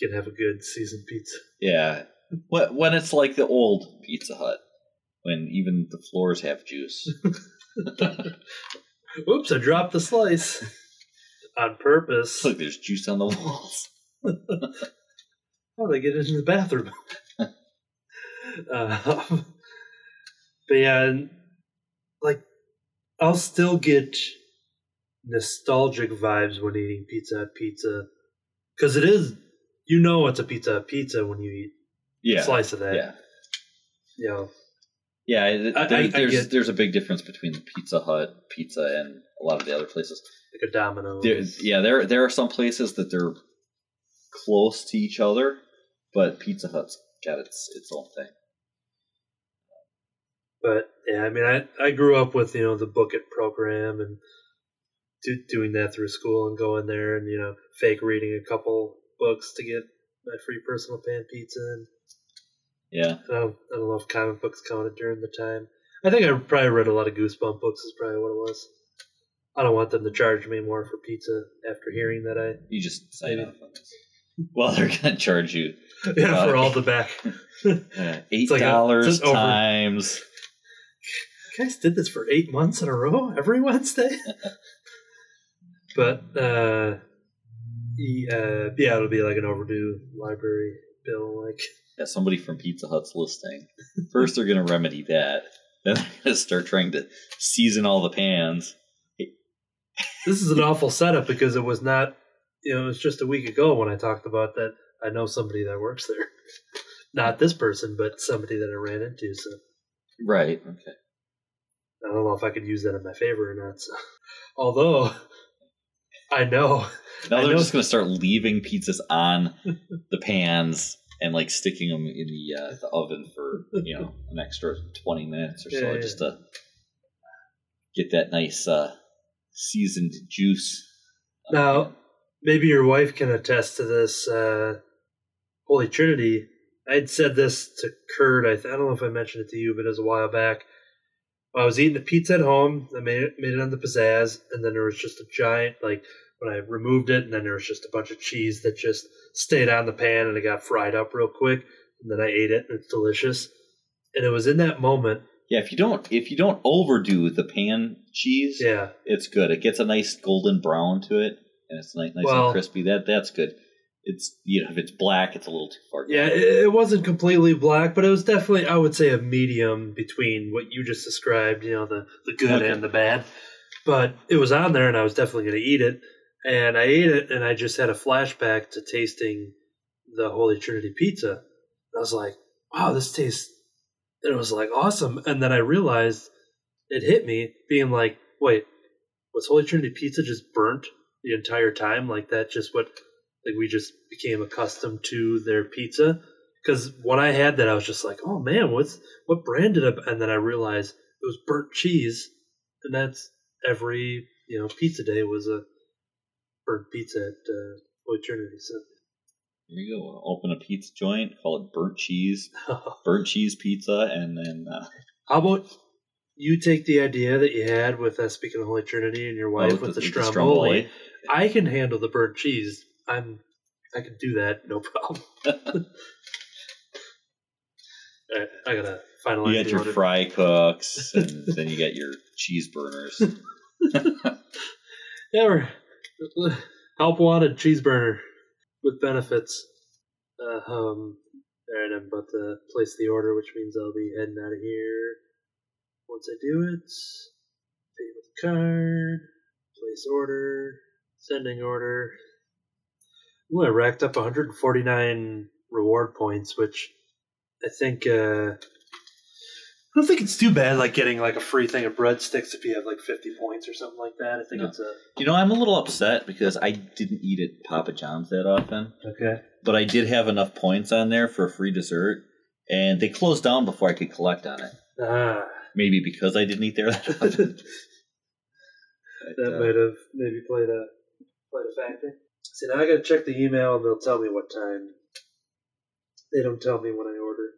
can have a good seasoned pizza. yeah, when when it's like the old Pizza Hut, when even the floors have juice. Oops, I dropped the slice on purpose. Look, there's juice on the walls. How they get into the bathroom? uh, but yeah, like I'll still get nostalgic vibes when eating Pizza Hut pizza because it is, you know, it's a Pizza pizza when you eat Yeah, a slice of that. yeah. you know. Yeah, it- I- I- there- I there's get- there's a big difference between the Pizza Hut pizza and a lot of the other places. like a Domino's. There, yeah, there there are some places that they're close to each other, but Pizza Hut's got its its own thing. But yeah, I mean, I, I grew up with you know the Book It program and do, doing that through school and going there and you know fake reading a couple books to get my free personal pan pizza. And Yeah, I don't, I don't know if comic books counted during the time. I think I probably read a lot of Goosebump books. Is probably what it was. I don't want them to charge me more for pizza after hearing that I you just sign Maybe. up. on this. Well, they're gonna charge you yeah for all the back. uh, eight like a- dollars it's over- times. You guys did this for eight months in a row every Wednesday. but uh, uh, yeah, it'll be like an overdue library bill. Like Yeah, somebody from Pizza Hut's listing. First, they're gonna remedy that. Then they're gonna start trying to season all the pans. this is an awful setup because it was not. You know, it was just a week ago when I talked about that. I know somebody that works there. Not this person, but somebody that I ran into. So Right. Okay. I don't know if I could use that in my favor or not. So, although I know Now they're just gonna start leaving pizzas on the pans and like sticking them in the uh, the oven for you know an extra twenty minutes or so, Yeah, yeah. just to get that nice uh, seasoned juice. Now, maybe your wife can attest to this. Uh, Holy Trinity. I had said this to Kurt. I, th- I don't know if I mentioned it to you, but it was a while back. I was eating the pizza at home. I made it, made it on the pizzazz, and then there was just a giant like when I removed it, and then there was just a bunch of cheese that just stayed on the pan, and it got fried up real quick. And then I ate it, and it's delicious. And it was in that moment, Yeah, if you don't if you don't overdo the pan cheese, yeah, it's good. It gets a nice golden brown to it, and it's nice, nice Well- and crispy. That that's good. It's you know if it's black, it's a little too far. Yeah, it, it wasn't completely black, but it was definitely, I would say, a medium between what you just described, you know, the, the good Okay. and the bad. But it was on there, and I was definitely going to eat it. And I ate it, and I just had a flashback to tasting the Holy Trinity pizza. I was like, wow, this tastes, and it was like awesome. And then I realized it hit me, being like, wait, was Holy Trinity pizza just burnt the entire time? Like that, just what like we just became accustomed to their pizza because when i had that i was just like oh man what's what brand did it and then i realized it was burnt cheese and that's every you know pizza day was a burnt pizza at uh, Holy Trinity. So There you go. Open a pizza joint, call it burnt cheese, burnt cheese pizza, and then uh, how about you take the idea that you had with uh, speaking of Holy Trinity and your wife with with the, the stromboli. Stromboli. I can handle the burnt cheese. I'm I can do that, no problem. Right, I gotta finalize. you got your order. fry cooks, and then you got your cheese burners. Yeah, we're- help wanted cheese burner with benefits. Uh, um, right, I'm about to place the order, which means I'll be heading out of here. Once I do it, pay with card, place order, sending order. Ooh, I racked up 149 reward points, which I think uh, I don't think it's too bad. Like getting like a free thing of breadsticks if you have like 50 points or something like that. I think No. it's a You know, I'm a little upset because I didn't eat at Papa John's that often, okay. but I did have enough points on there for a free dessert, and they closed down before I could collect on it. Ah, Maybe because I didn't eat there that often. that But, uh, might have maybe played a played a factor. See, now I gotta check the email and they'll tell me what time. They don't tell me when I order.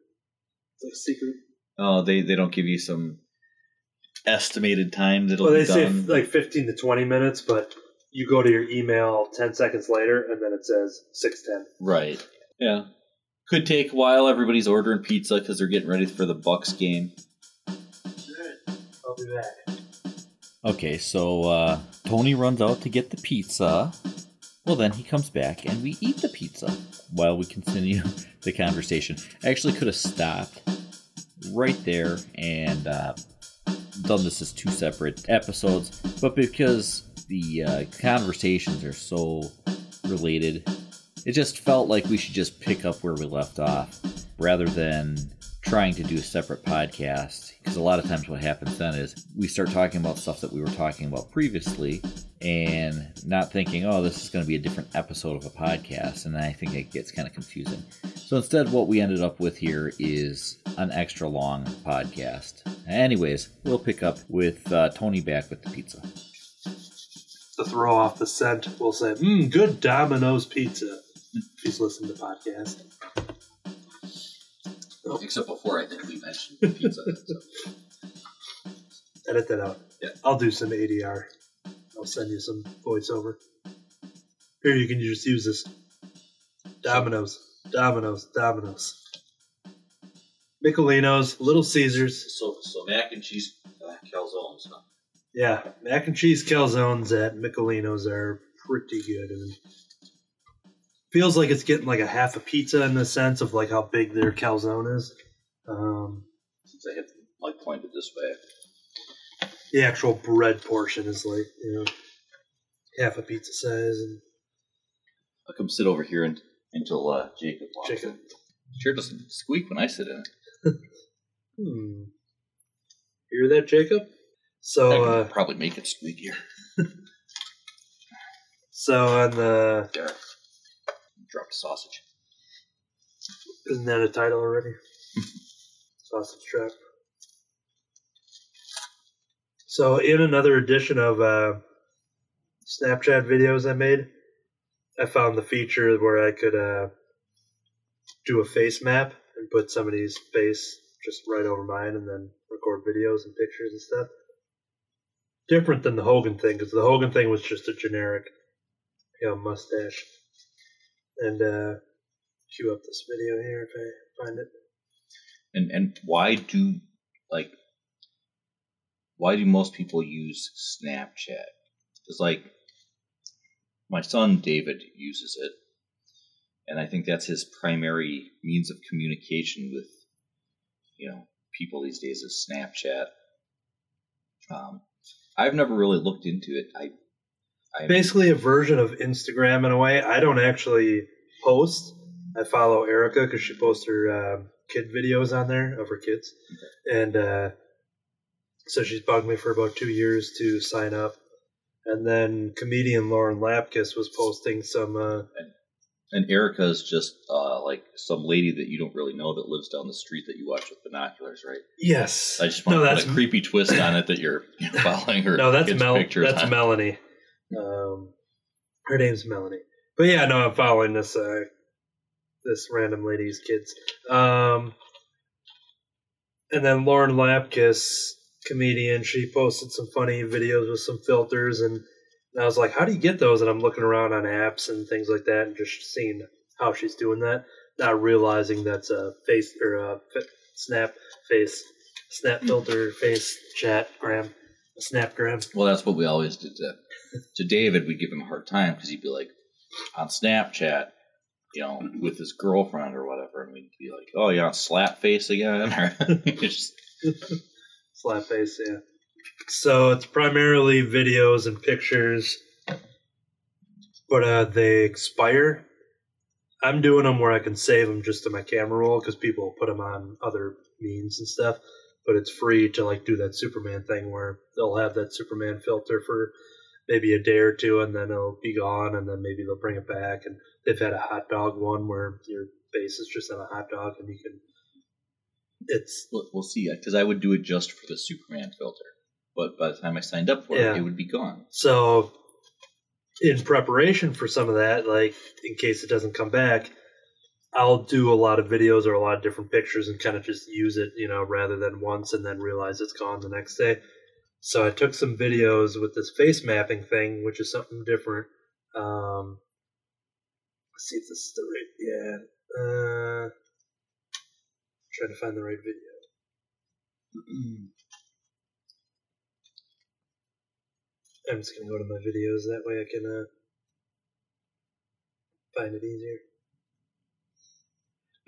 It's like secret. Oh, they they don't give you some estimated time that'll be around. Well, they say done. like 15 to 20 minutes, but you go to your email 10 seconds later and then it says 610. right. Yeah. Could take a while. Everybody's ordering pizza because they're getting ready for the Bucks game. Alright, I'll be back. Okay, so uh, Tony runs out to get the pizza. Well, then he comes back and we eat the pizza while we continue the conversation. I actually could have stopped right there and uh, done this as two separate episodes, but because the uh, conversations are so related, it just felt like we should just pick up where we left off rather than trying to do a separate podcast because a lot of times what happens then is we start talking about stuff that we were talking about previously and not thinking oh this is going to be a different episode of a podcast and i think it gets kind of confusing so instead what we ended up with here is an extra long podcast anyways we'll pick up with uh, tony back with the pizza To throw off the scent, we'll say, mmm, good Domino's pizza. He's listened to podcast. Except before I think we mentioned pizza. So. Edit that out. Yeah. I'll do some ADR. I'll send you some voiceover. Here, you can just use this. Domino's, Domino's, Domino's. Michelino's, Little Caesars. So, so mac and cheese uh, calzones. Huh? Yeah, mac and cheese calzones at Michelino's are pretty good. And feels like it's getting like a half a pizza in the sense of like how big their calzone is. Um, Since I have like pointed this way. the actual bread portion is like you know half a pizza size and i'll come sit over here and, until uh, jacob walks in. sure doesn't squeak when i sit in it Hmm. Hear that, Jacob? So, uh, probably make it squeakier so on the dropped a sausage isn't that a title already? Sausage trap. So, in another edition of uh, Snapchat videos I made, I found the feature where I could uh, do a face map and put somebody's face just right over mine and then record videos and pictures and stuff. Different than the Hogan thing, because the Hogan thing was just a generic, you know, mustache. And uh, cue up this video here if I find it. And and why do like why do most people use Snapchat? Because like my son David uses it, and I think that's his primary means of communication with you know people these days is Snapchat. Um, I've never really looked into it. I, I Basically, a version of Instagram in a way. I don't actually post. I follow Erica because she posts her uh, kid videos on there of her kids, and uh, so she's bugged me for about two years to sign up. And then comedian Lauren Lapkus was posting some. Uh, and Erica's just uh, like some lady that you don't really know that lives down the street that you watch with binoculars, right? yes, I just want no, to that's put a creepy twist on it that you're following her. no, that's Mel. That's on- Melanie. Um, her name's Melanie. But yeah, no, I'm following this uh, this random lady's kids. Um, and then Lauren Lapkus, comedian, she posted some funny videos with some filters, and I was like, "How do you get those?" And I'm looking around on apps and things like that, and just seeing how she's doing that, not realizing that's a face or a snap face, snap filter face chat gram, snapgram. Well, that's what we always did to to David. We'd give him a hard time because he'd be like on Snapchat, you know, with his girlfriend or whatever, and we'd be like, "Oh, you're on slap face again," or just Slap face, yeah. So it's primarily videos and pictures, but uh, they expire. I'm doing them where I can save them just to my camera roll because people put them on other means and stuff. But it's free to like do that Superman thing where they'll have that Superman filter for maybe a day or two, and then it'll be gone, and then maybe they'll bring it back. And they've had a hot dog one where your face is just on a hot dog, and you can. It's we'll, we'll see. Because I would do it just for the Superman filter, but by the time I signed up for Yeah. it, it would be gone. So, in preparation for some of that, like in case it doesn't come back, I'll do a lot of videos or a lot of different pictures and kind of just use it, you know, rather than once and then realize it's gone the next day. So I took some videos with this face mapping thing, which is something different. Um, let's see if this is the right. Yeah. Uh, trying to find the right video. I'm just gonna go to my videos. That way I can uh, find it easier.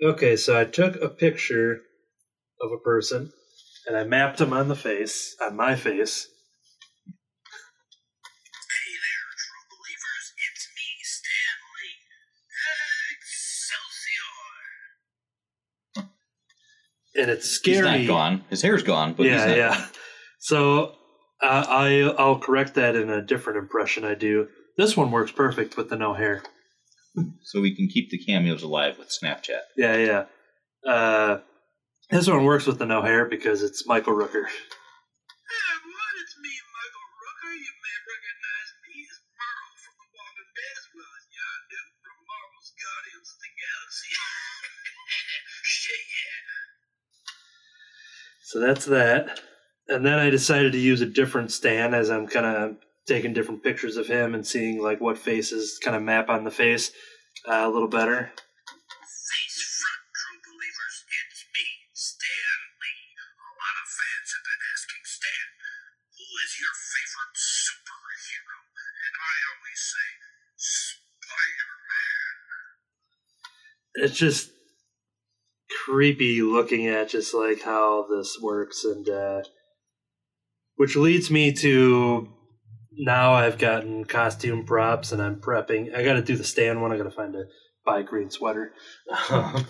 Okay, so I took a picture of a person and I mapped them on the face, on my face. Hey there, true believers. It's me, Stan Lee. Excelsior! And it's scary. He's not gone. His hair's gone, but he's yeah, not yeah. So uh, I I'll correct that in a different impression I do. This one works perfect with the no hair. So we can keep the cameos alive with Snapchat. Yeah, yeah. Uh, this one works with the no hair because it's Michael Rooker. Hey, everyone, it's me, Michael Rooker. You may recognize me as Merle from The Walking Dead as well as Yondu from Marvel's Guardians of the Galaxy. Shit, yeah. So that's that. And then I decided to use a different Stan as I'm kind of taking different pictures of him and seeing like what faces kind of map on the face uh, a little better. Face front, true believers. It's me, Stan Lee. A lot of fans have been asking Stan, who is your favorite superhero? And I always say, Spider-Man. It's just creepy looking at just like how this works and uh, which leads me to now I've gotten costume props and I'm prepping. I got to do the Stan one. I got to find a buy green sweater, um,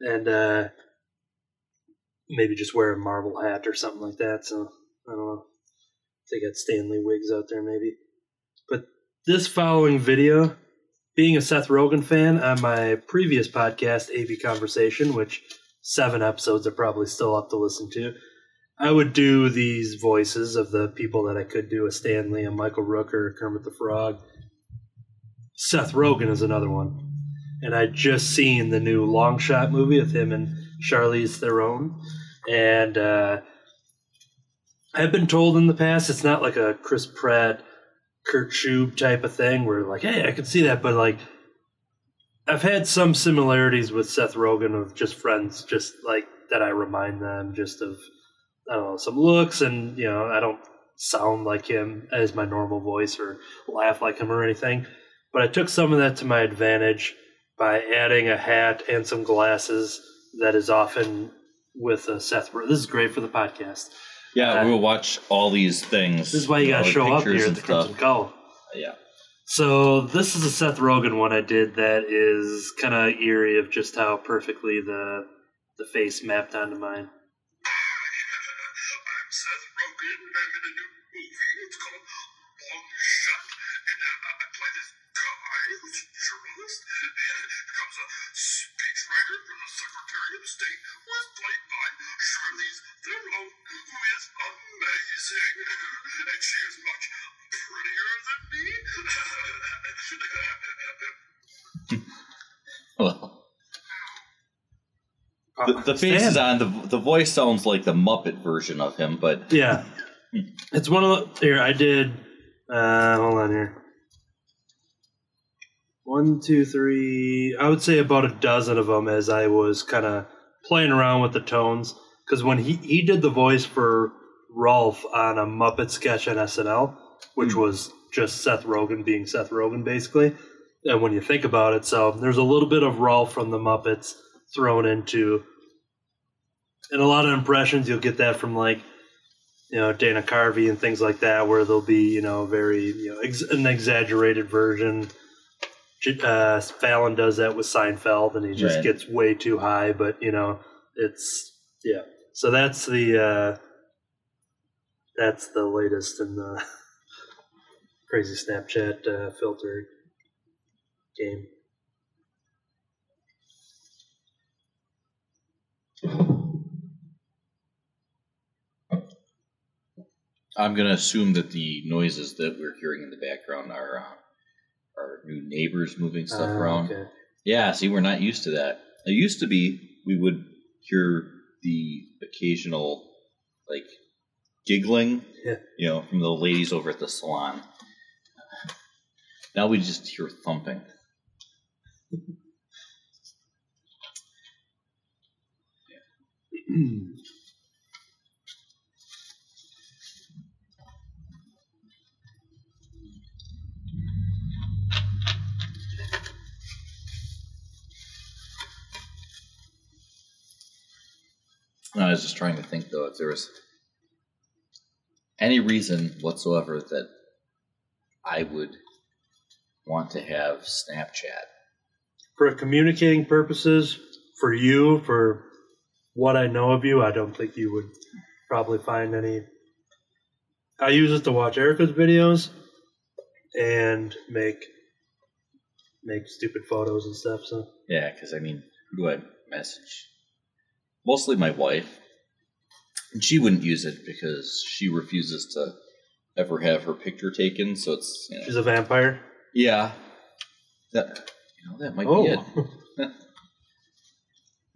and uh, maybe just wear a Marvel hat or something like that. So I don't know. They got Stan Lee wigs out there, maybe. But this following video, being a Seth Rogen fan, on my previous podcast, AV Conversation, which seven episodes are probably still up to listen to, I would do these voices of the people that I could do a Stan Lee, a Michael Rooker, Kermit the Frog. Seth Rogen is another one. And I just seen the new Long Shot movie with him and Charlize Theron. And uh, I've been told in the past it's not like a Chris Pratt, Kurt Schub type of thing where like, hey, I can see that, but like I've had some similarities with Seth Rogen of just friends, just like that I remind them just of I don't know, some looks and you know, I don't sound like him as my normal voice or laugh like him or anything. But I took some of that to my advantage by adding a hat and some glasses that is often with a Seth. This is great for the podcast. Yeah, Uh, we'll watch all these things. This is why you know, gotta like show up here at the Crimson Call. Yeah. So this is a Seth Rogen one I did that is kind of eerie of just how perfectly the the face mapped onto mine. Secretary of State, who is played by Charlize Theron, who is amazing. And she is much prettier than me. Well, the, the face is on. The the voice sounds like the Muppet version of him, but Yeah, it's one of the here. I did. Uh, hold on here. One, two, three. I would say about a dozen of them as I was kind of playing around with the tones. Because when he he did the voice for Rolf on a Muppet sketch on SNL, which hmm. was just Seth Rogen being Seth Rogen, basically. And when you think about it, so there's a little bit of Rolf from the Muppets thrown into, and a lot of impressions. You'll get that from like you know Dana Carvey and things like that, where there'll be you know very you know ex- an exaggerated version. Uh, Fallon does that with Seinfeld, and he just Right. gets way too high. But you know, it's yeah. So that's the uh, that's the latest in the crazy Snapchat uh, filter game. I'm gonna assume that the noises that we're hearing in the background are are new neighbors moving stuff Uh, around. okay. Yeah, see, we're not used to that. It used to be we would hear the occasional like giggling, Yeah. you know, from the ladies over at the salon. Now we just hear thumping. I was just trying to think though if there was any reason whatsoever that I would want to have Snapchat. for communicating purposes, for you, for what I know of you, I don't think you would probably find any. I use it to watch Erica's videos and make make stupid photos and stuff. So Yeah, because I mean, who do I message? Mostly my wife. And she wouldn't use it because she refuses to ever have her picture taken. So it's you know, she's a vampire. yeah, that you know that might Oh, be it.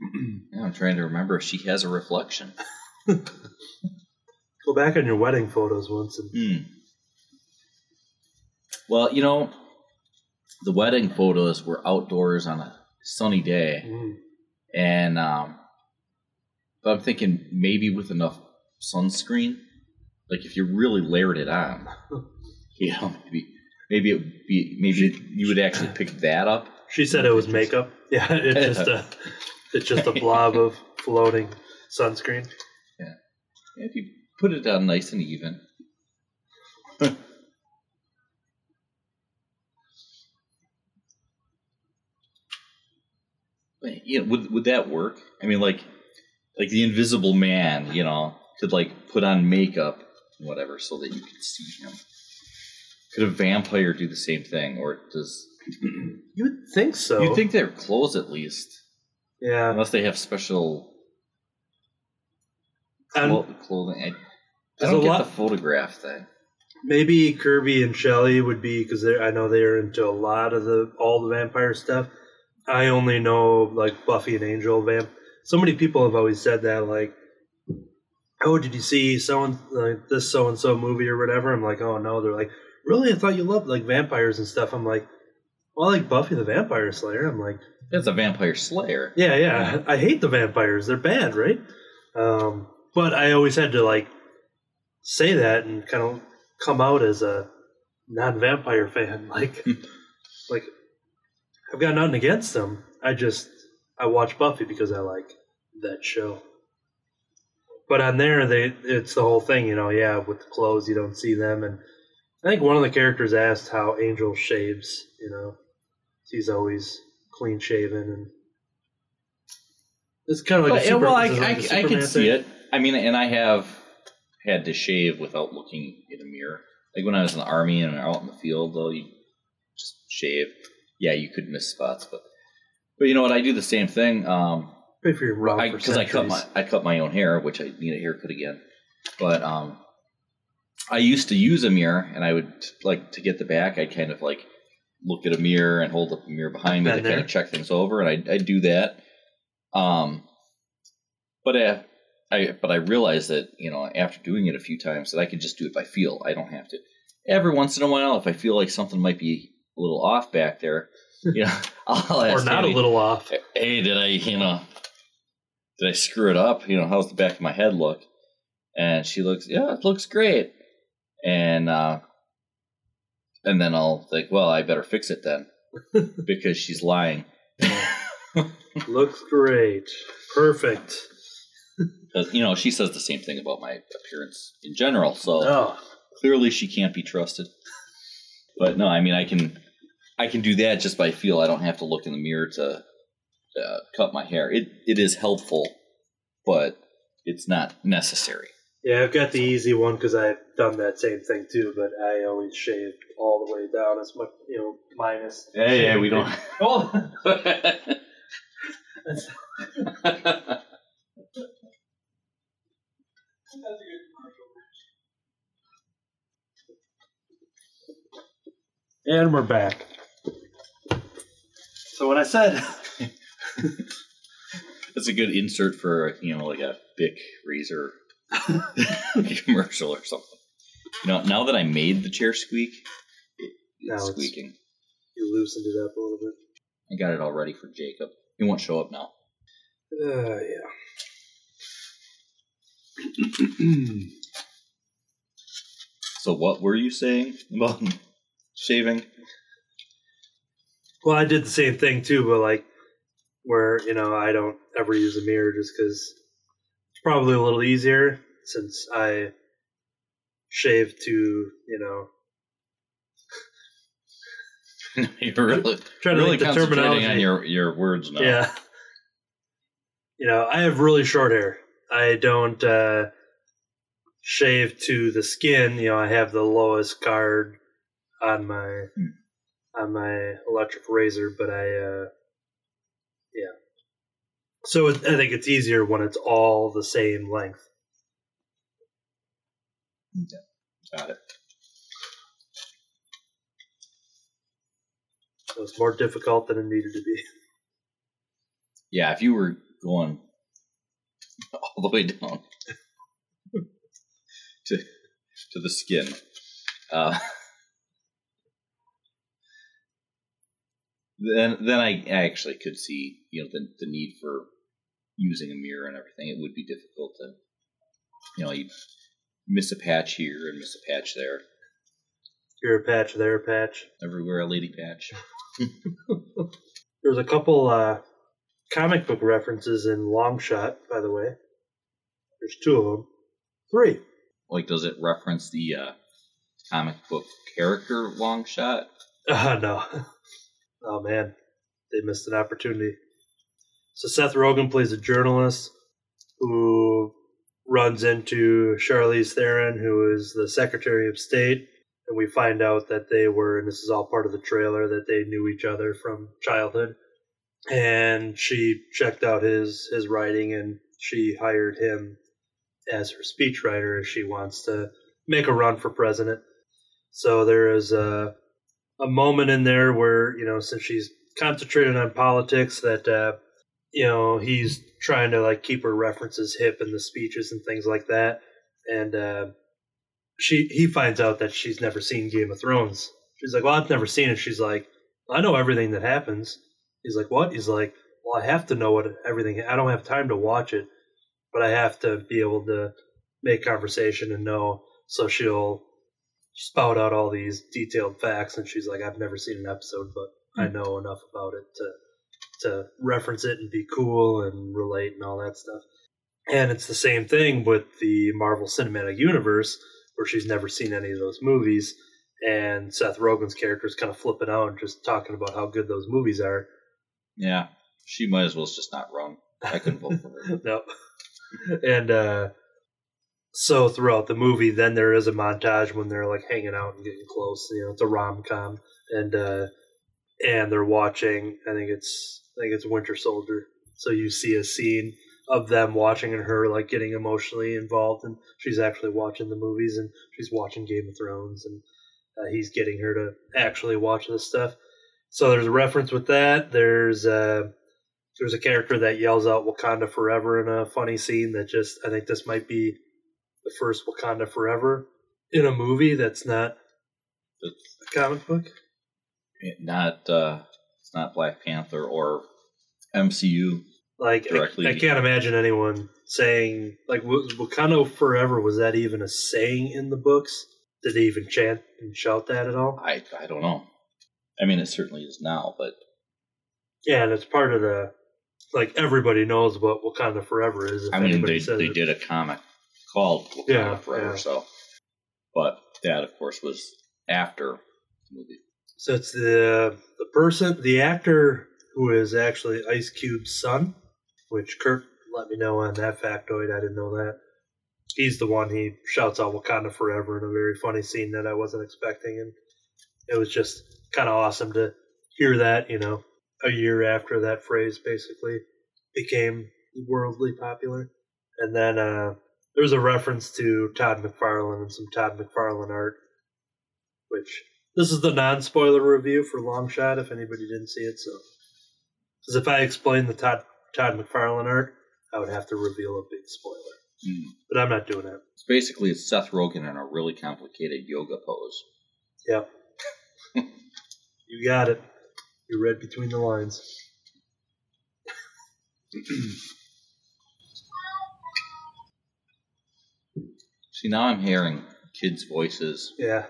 I'm trying to remember if she has a reflection. go back on your wedding photos once and Hmm. Well, you know, the wedding photos were outdoors on a sunny day, mm, and um, but I'm thinking maybe with enough sunscreen, like if you really layered it on, you know, maybe maybe it would be maybe you would actually pick that up. she said it was makeup. Yeah, it's just a it's just a blob of floating sunscreen. Yeah, if you put it down nice and even. But, you know, would would that work? I mean, like, like the Invisible Man, you know, could like put on makeup, and whatever, so that you could see him. Could a vampire do the same thing, or does You would think so. you think their clothes at least, Yeah. unless they have special And Clo- clothing. I, I There's don't a get lot- the photograph thing. maybe Kirby and Shelley would be because I know they are into a lot of the all the vampire stuff. I only know like Buffy and Angel vamp. So many people have always said that like, oh, did you see so and like this so and so movie or whatever? I'm like, oh no. They're like, really? I thought you loved like vampires and stuff. I'm like, well, I like Buffy the Vampire Slayer. I'm like. It's a vampire slayer. Yeah, yeah. I hate the vampires. They're bad, right? Um, but I always had to like say that and kind of come out as a non-vampire fan. Like, like I've got nothing against them. I just I watch Buffy because I like that show. But on there, they it's the whole thing, you know. Yeah, with the clothes, you don't see them, and I think one of the characters asked how Angel shaves. You know, he's always clean shaven and it's kind of like But, a super, well, I, I, like a I Superman can see it. I mean, and I have had to shave without looking in a mirror. Like when I was in the army and out in the field, though, you just shave. Yeah, you could miss spots, but but you know what? I do the same thing. Um, If you're wrong, because I, cut my. I cut my own hair, which I need a haircut again. But um, I used to use a mirror, and I would like to get the back. I kind of like look at a mirror and hold up a mirror behind me to kind of check things over, and I I do that. Um, but I, I but I realized that you know after doing it a few times that I could just do it by feel. I don't have to. Every once in a while, if I feel like something might be a little off back there, you know, I'll or ask not a little off. hey, did I, you know, did I screw it up? You know, how's the back of my head look? And she looks, yeah, it looks great. And uh, and then I'll think, well, I better fix it then, because she's lying. Looks great, perfect. Because you know, she says the same thing about my appearance in general. So Oh, clearly, she can't be trusted. But no, I mean, I can, I can do that just by feel. I don't have to look in the mirror to uh, cut my hair. It it is helpful, but it's not necessary. yeah, I've got the easy one because I've done that same thing too. But I always shave all the way down as much, you know, minus. Yeah, yeah, we don't. Oh, and we're back. So when I said That's a good insert for you know like a Bic razor commercial or something. You know, now that I made the chair squeak, it, Now it's it's- squeaking. you loosened it up a little bit. I got it all ready for Jacob. He won't show up now. Uh, yeah. So what were you saying about shaving? Well, I did the same thing too, but like where you know I don't ever use a mirror just because it's probably a little easier since I shave to you know You're really, trying to really think the concentrating on your your words now. Yeah. You know, I have really short hair. I don't uh, shave to the skin. You know, I have the lowest guard on my Hmm. on my electric razor, but I uh, yeah. So it, I think it's easier when it's all the same length. Yeah. Got it. So it's more difficult than it needed to be. Yeah, if you were going all the way down to to the skin, uh, then then I actually could see you know the the need for using a mirror and everything. It would be difficult to you know you miss a patch here and miss a patch there. Here a patch, there a patch. Everywhere a lady patch. There's a couple uh, comic book references in Long Shot, by the way. There's two of them. Three. Like, does it reference the uh, comic book character long shot? Uh, no. Oh, man. They missed an opportunity. So Seth Rogen plays a journalist who runs into Charlize Theron, who is the Secretary of State. And we find out that they were, and this is all part of the trailer, that they knew each other from childhood. And she checked out his his writing, and she hired him as her speechwriter as she wants to make a run for president. So there is a a moment in there where you know since she's concentrated on politics that uh, you know he's trying to like keep her references hip in the speeches and things like that, and uh, she he finds out that she's never seen Game of Thrones. She's like, "Well, I've never seen it." She's like, "I know everything that happens." He's like, "What?" He's like, "Well, I have to know what everything. I don't have time to watch it, but I have to be able to make conversation and know." So she'll spout out all these detailed facts, and she's like, "I've never seen an episode, but I know enough about it to to reference it and be cool and relate and all that stuff." And it's the same thing with the Marvel Cinematic Universe, where she's never seen any of those movies, and Seth Rogen's character is kind of flipping out and just talking about how good those movies are. Yeah, she might as well just not run. I couldn't vote for her. no. And uh, so throughout the movie, then there is a montage when they're like hanging out and getting close. You know, it's a rom com, and uh, and they're watching. I think it's I think it's Winter Soldier. So you see a scene of them watching and her like getting emotionally involved, and she's actually watching the movies and she's watching Game of Thrones, and uh, he's getting her to actually watch this stuff. So there's a reference with that. There's uh, there's a character that yells out Wakanda Forever in a funny scene that just I think this might be the first Wakanda Forever in a movie that's not a comic book. not uh, it's not Black Panther or MCU. Like I, Directly- I can't imagine anyone saying like Wakanda Forever was that even a saying in the books? Did they even chant and shout that at all? I I don't know. I mean, it certainly is now, but Yeah, and it's part of the like everybody knows what Wakanda Forever is. If I mean, they they it. did a comic called Yeah, Forever, yeah. so. But that, of course, was after the movie. So it's the the person, the actor who is actually Ice Cube's son, which Kurt let me know on that factoid. I didn't know that. He's the one he shouts out Wakanda Forever in a very funny scene that I wasn't expecting, and it was just kind of awesome to hear that. You know, a year after that phrase basically became worldly popular, and then uh, there was a reference to Todd McFarlane and some Todd McFarlane art, which this is the non-spoiler review for Long Shot. If anybody didn't see it, so because if I explain the Todd Todd McFarlane art, I would have to reveal a big spoiler. Mm. But I'm not doing that. It's basically it's Seth Rogen in a really complicated yoga pose. Yep, you got it. You read between the lines. See, now I'm hearing kids' voices, Yeah,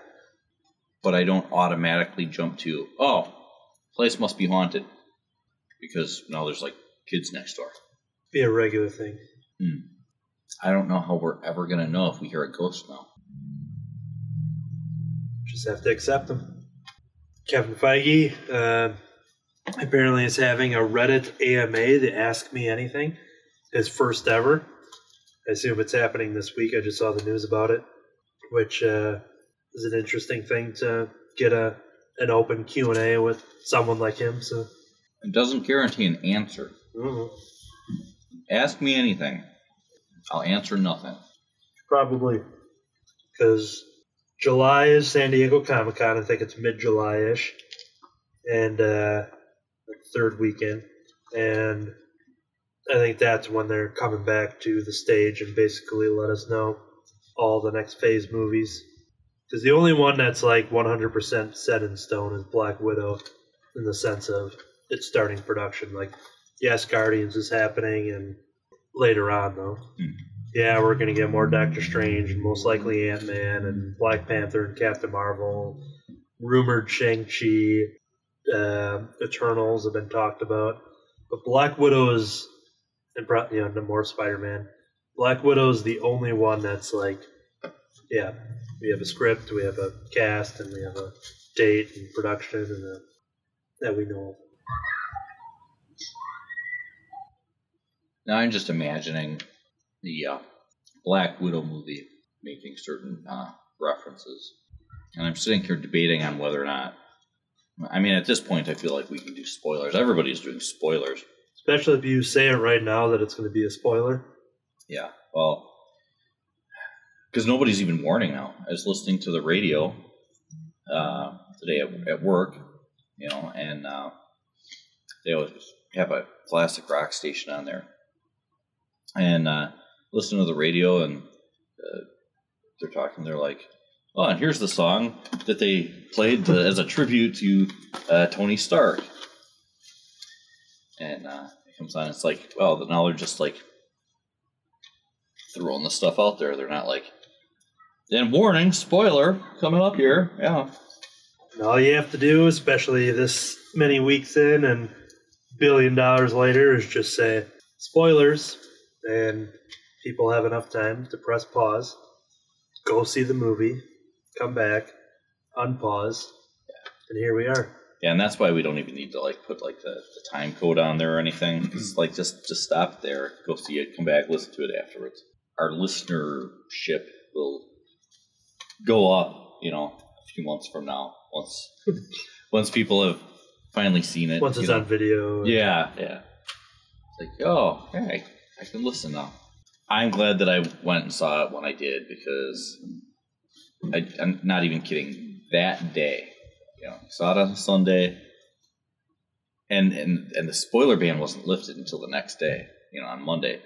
but I don't automatically jump to, oh, place must be haunted. Because now there's like kids next door. be a regular thing. Hmm. I don't know how we're ever going to know if we hear a ghost now. Just have to accept them. Kevin Feige uh, apparently is having a Reddit AMA to Ask Me Anything, his first ever. I assume it's happening this week. I just saw the news about it, which uh, is an interesting thing to get a an open Q and A with someone like him. So It doesn't guarantee an answer. Don't. Ask me anything. I'll answer nothing. probably because July is San Diego Comic Con. I think it's mid July ish, and uh, third weekend, and I think that's when they're coming back to the stage and basically let us know all the next phase movies. Because the only one that's like 100% set in stone is Black Widow, in the sense of it's starting production. Like, yes, Guardians is happening, and later on though yeah, we're gonna get more Doctor Strange and most likely Ant Man and Black Panther and Captain Marvel. Rumored Shang Chi, uh, Eternals have been talked about, but Black Widow is, and brought you know, no more Spider Man. Black Widow is the only one that's like, yeah, we have a script, we have a cast, and we have a date and production, and a, that we know. Now I'm just imagining the uh, Black Widow movie making certain uh, references. And I'm sitting here debating on whether or not. I mean, at this point, I feel like we can do spoilers. Everybody's doing spoilers. Especially if you say it right now that it's going to be a spoiler. Yeah. Well, because nobody's even warning now. I was listening to the radio uh, today at, at work, you know, and uh, they always have a classic rock station on there, and uh, listen to the radio, and uh, they're talking. They're like, "Oh, and here's the song that they played to, as a tribute to uh, Tony Stark," and uh, comes on. It's like, well, now they're just like throwing the stuff out there. They're not like, and warning, spoiler coming up here. Yeah, And all you have to do, especially this many weeks in and billion dollars later, is just say spoilers, and people have enough time to press pause, go see the movie, come back, unpause, and here we are. Yeah, and that's why we don't even need to like put like the, the time code on there or anything. It's like just just stop there, go see it, come back, listen to it afterwards. Our listenership will go up, you know, a few months from now once once people have finally seen it. Once it's know. on video. Yeah, yeah. It's like, oh, hey, I can listen now. I'm glad that I went and saw it when I did because I, I'm not even kidding. That day, you know, saw it on Sunday, and and and the spoiler ban wasn't lifted until the next day, you know, on Monday.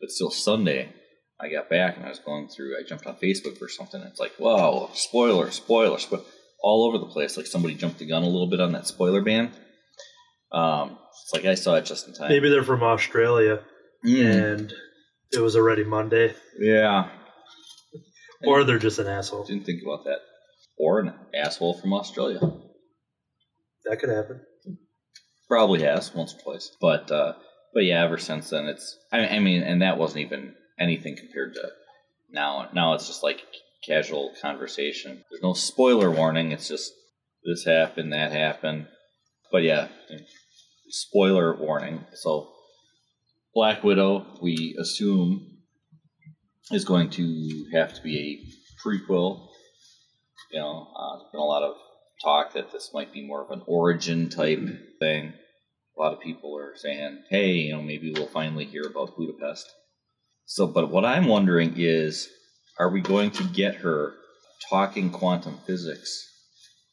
But still, Sunday, I got back and I was going through. I jumped on Facebook or something. And it's like, wow, spoiler, spoiler, spoiler, all over the place. Like somebody jumped the gun a little bit on that spoiler ban. Um, it's like I saw it just in time. Maybe they're from Australia Mm, and it was already Monday, yeah, or they're just an asshole. didn't think about that. Or an asshole from Australia. That could happen. Probably has once or twice, but uh, but yeah, ever since then it's. I, I mean, and that wasn't even anything compared to now. Now it's just like casual conversation. There's no spoiler warning. It's just this happened, that happened. But yeah, spoiler warning. So Black Widow, we assume, is going to have to be a prequel. You know, uh, there's been a lot of talk that this might be more of an origin type thing. A lot of people are saying, "Hey, you know, maybe we'll finally hear about Budapest." So, but what I'm wondering is, are we going to get her talking quantum physics?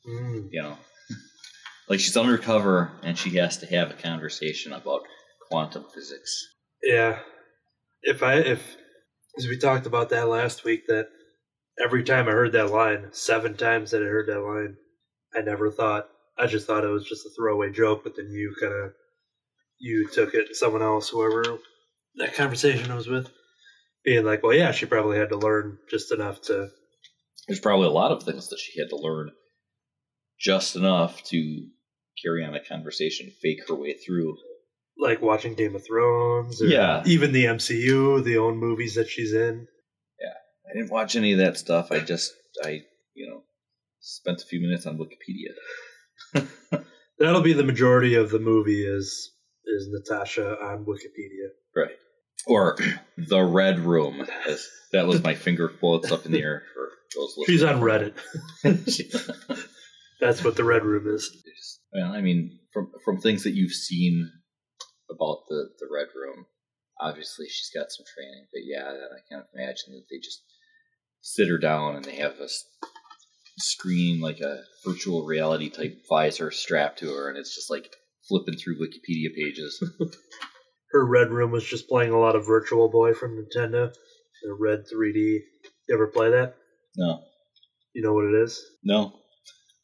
Mm. You know, like she's undercover and she has to have a conversation about quantum physics. Yeah. If I if as we talked about that last week that every time I heard that line, seven times that I heard that line, I never thought I just thought it was just a throwaway joke, but then you kinda you took it someone else, whoever that conversation I was with, being like, Well yeah, she probably had to learn just enough to There's probably a lot of things that she had to learn just enough to carry on a conversation, fake her way through. like watching Game of Thrones or Yeah. even the MCU, the own movies that she's in. I didn't watch any of that stuff. I just, I, you know, spent a few minutes on Wikipedia. That'll be the majority of the movie is is Natasha on Wikipedia. Right. Or the Red Room. That was my finger quotes up in the air for those She's on Reddit. That's what the Red Room is. well, I mean, from from things that you've seen about the the Red Room, obviously she's got some training. But yeah, I can't imagine that they just sit her down and they have a screen like a virtual reality type visor strapped to her, and it's just like flipping through Wikipedia pages. Her Red Room was just playing a lot of Virtual Boy from Nintendo. The Red 3D. You ever play that? No, You know what it is? no,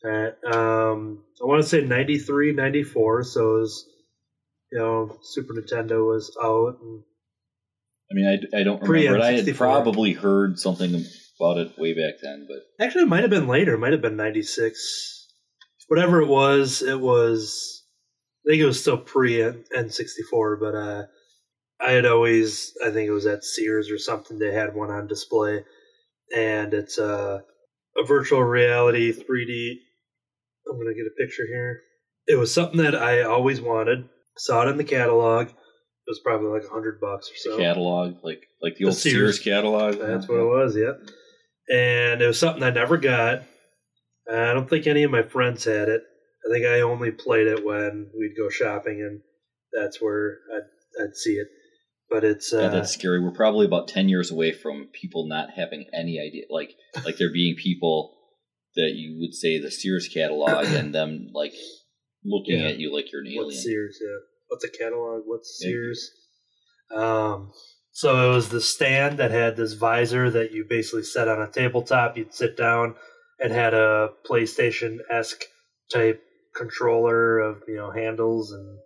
Alright, um, I want to say 93, 94, so it was, you know, Super Nintendo was out. And I mean, I, I don't Pre- remember. it. I had probably heard something about it way back then, but actually, it might have been later. It might have been 96. Whatever it was, it was, I think it was still pre N64, but uh, I had always, I think it was at Sears or something, they had one on display. And it's uh, a virtual reality 3D. I'm going to get a picture here. It was something that I always wanted. Saw it in the catalog. It was probably like a hundred bucks or so. the catalog, like like the The old Sears, Sears. catalog. That's what it was, yep. And it was something I never got. I don't think any of my friends had it. I think I only played it when we'd go shopping, and that's where I'd, I'd see it. but it's uh, Yeah, that's scary. We're probably about ten years away from people not having any idea, like like there being people that you would say the Sears catalog and them like looking Yeah. at you like you're an alien. What's Sears? Yeah. What's a catalog? What's. Sears? Um, so it was the stand that had this visor that you basically set on a tabletop. You'd sit down. It had a PlayStation esque type controller of you know handles and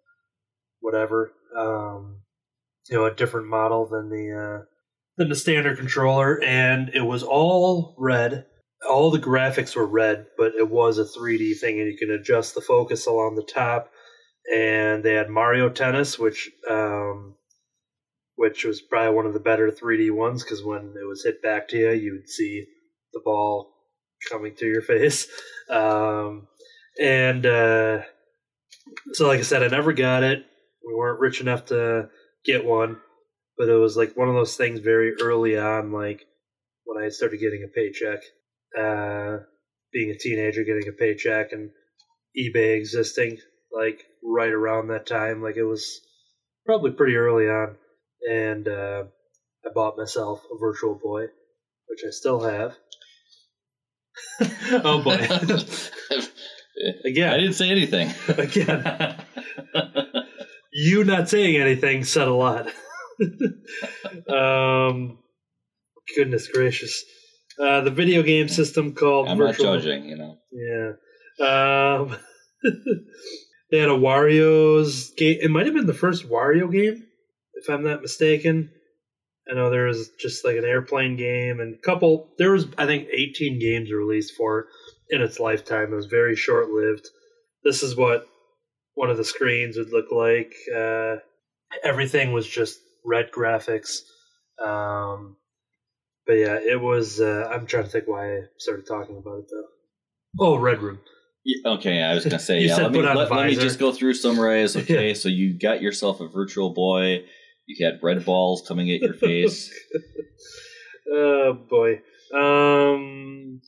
whatever. Um, you know, a different model than the uh, than the standard controller, and it was all red. All the graphics were red, but it was a 3D thing, and you can adjust the focus along the top. And they had Mario Tennis, which um, which was probably one of the better 3D ones because when it was hit back to you, you would see the ball coming to your face. Um, and uh, so, like I said, I never got it. We weren't rich enough to get one, but it was like one of those things very early on, like when I started getting a paycheck, uh, being a teenager, getting a paycheck, and eBay existing, like right around that time. Like it was probably pretty early on, and uh, I bought myself a Virtual Boy, which I still have. oh boy! Again, I didn't say anything. again. you not saying anything said a lot. um, goodness gracious. Uh, the video game system called I'm not Virtual. judging, you know. Yeah. Um, they had a Wario's game. It might have been the first Wario game, if I'm not mistaken. I know there was just like an airplane game and a couple. There was, I think, 18 games released for it in its lifetime. It was very short lived. This is what one of the screens would look like. Uh, everything was just red graphics. Um, but yeah, it was. Uh, I'm trying to think why I started talking about it though. Oh, Red Room. Yeah, okay, I was gonna say yeah. said Let me, let, let me just go through some summarize. Okay, so you got yourself a Virtual Boy. You had red balls coming at your face. oh boy. Um.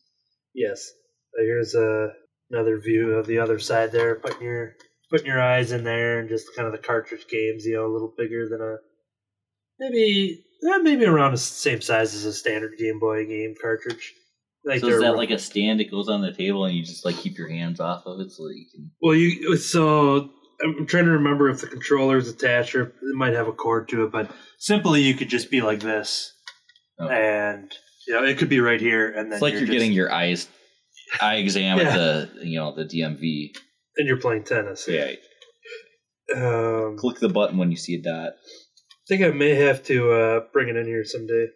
Yes. Uh, Here's a, another view of the other side there. Putting your putting your eyes in there and just kind of the cartridge games. You know, a little bigger than a maybe eh, maybe around the same size as a standard Game Boy game cartridge. Like so is that like a stand that goes on the table and you just like keep your hands off of it so that you can? Well, you so I'm trying to remember if the controller is attached or it might have a cord to it, but simply you could just be like this, Oh. and you know it could be right here, and then It's like you're, just- getting your eyes eye exam Yeah. at the you know the DMV. and you're playing tennis. Yeah, Um, click the button when you see a dot. I think I may have to uh, bring it in here someday.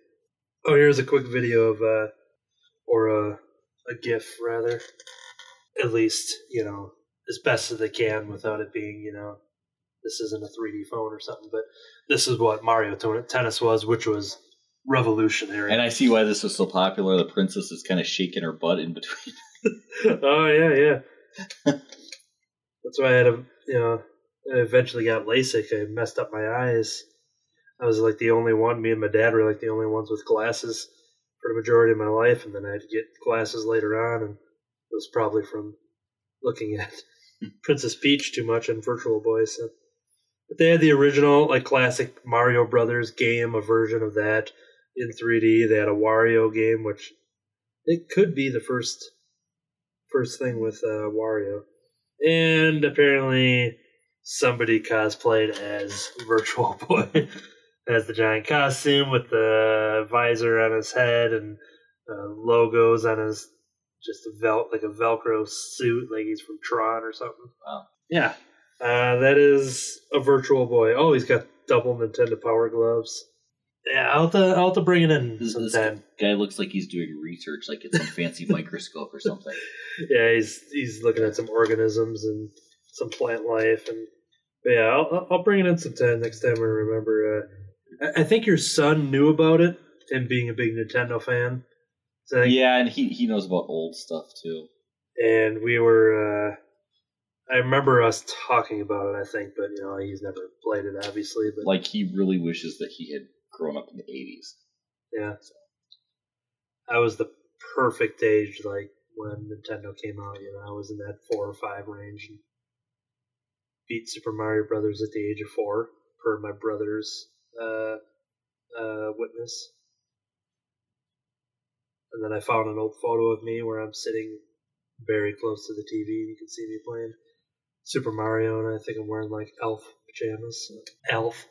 Oh, here's a quick video of, uh, or a, a GIF rather. At least you know as best as they can without it being you know this isn't a 3D phone or something, but this is what Mario Tennis was, which was revolutionary. And I see why this was so popular. The princess is kind of shaking her butt in between. oh yeah, yeah. That's why I had a you know I eventually got LASIK. I messed up my eyes. I was like the only one. Me and my dad were like the only ones with glasses for the majority of my life, and then I had to get glasses later on, and it was probably from looking at Princess Peach too much on Virtual Boy. So, but they had the original like classic Mario Brothers game, a version of that in 3D. They had a Wario game, which it could be the first first thing with uh, Wario, and apparently somebody cosplayed as Virtual Boy, as the giant costume with the visor on his head and uh, logos on his just a vel like a Velcro suit, like he's from Tron or something. Wow. Yeah, uh, that is a Virtual Boy. Oh, he's got double Nintendo Power gloves. Yeah, I'll have to, I'll have to bring it in This, this sometime. guy looks like he's doing research, like it's some fancy microscope or something. yeah, he's he's looking at some organisms and some plant life, and but yeah, I'll I'll- I'll bring it in sometime next time I remember. Uh, I, I think your son knew about it, and being a big Nintendo fan. So Yeah, and he he knows about old stuff too. and we were. Uh, I remember us talking about it. I think, but you know, he's never played it, obviously. But Like he really wishes that he had grown up in the eighties. yeah, I was the perfect age, like when Nintendo came out. You know, I was in that four or five range and beat Super Mario Brothers at the age of four, per my brother's uh, uh, witness. And then I found an old photo of me where I'm sitting very close to the TV. You can see me playing Super Mario, and I think I'm wearing like elf pajamas. Elf.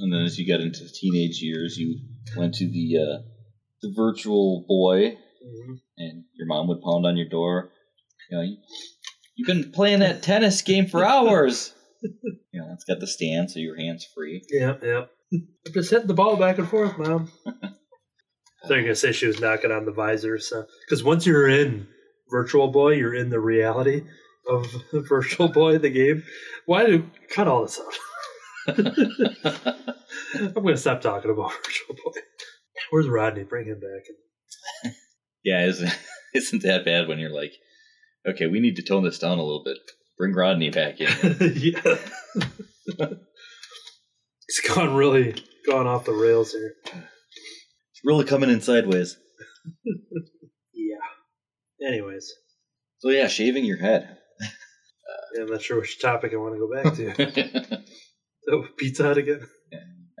And then as you got into the teenage years, you went to the uh, the virtual boy, hmm and your mom would pound on your door. You know, you, you've been playing that tennis game for hours. you know, it's got the stand, so your hands free. Yep, yep. I'm just hitting the ball back and forth, mom. They're gonna say she was knocking on the visor, so because once you're in Virtual Boy, you're in the reality of Virtual Boy, the game. Why do cut all this out? I'm gonna stop talking about Virtual Boy. Where's Rodney? Bring him back. yeah, isn't isn't that bad when you're like, okay, we need to tone this down a little bit. Bring Rodney back in. yeah, it's gone really gone off the rails here. Really coming in sideways. Yeah. Anyways, So yeah, shaving your head. yeah, I'm not sure which topic I want to go back to. oh, Pizza Hut again.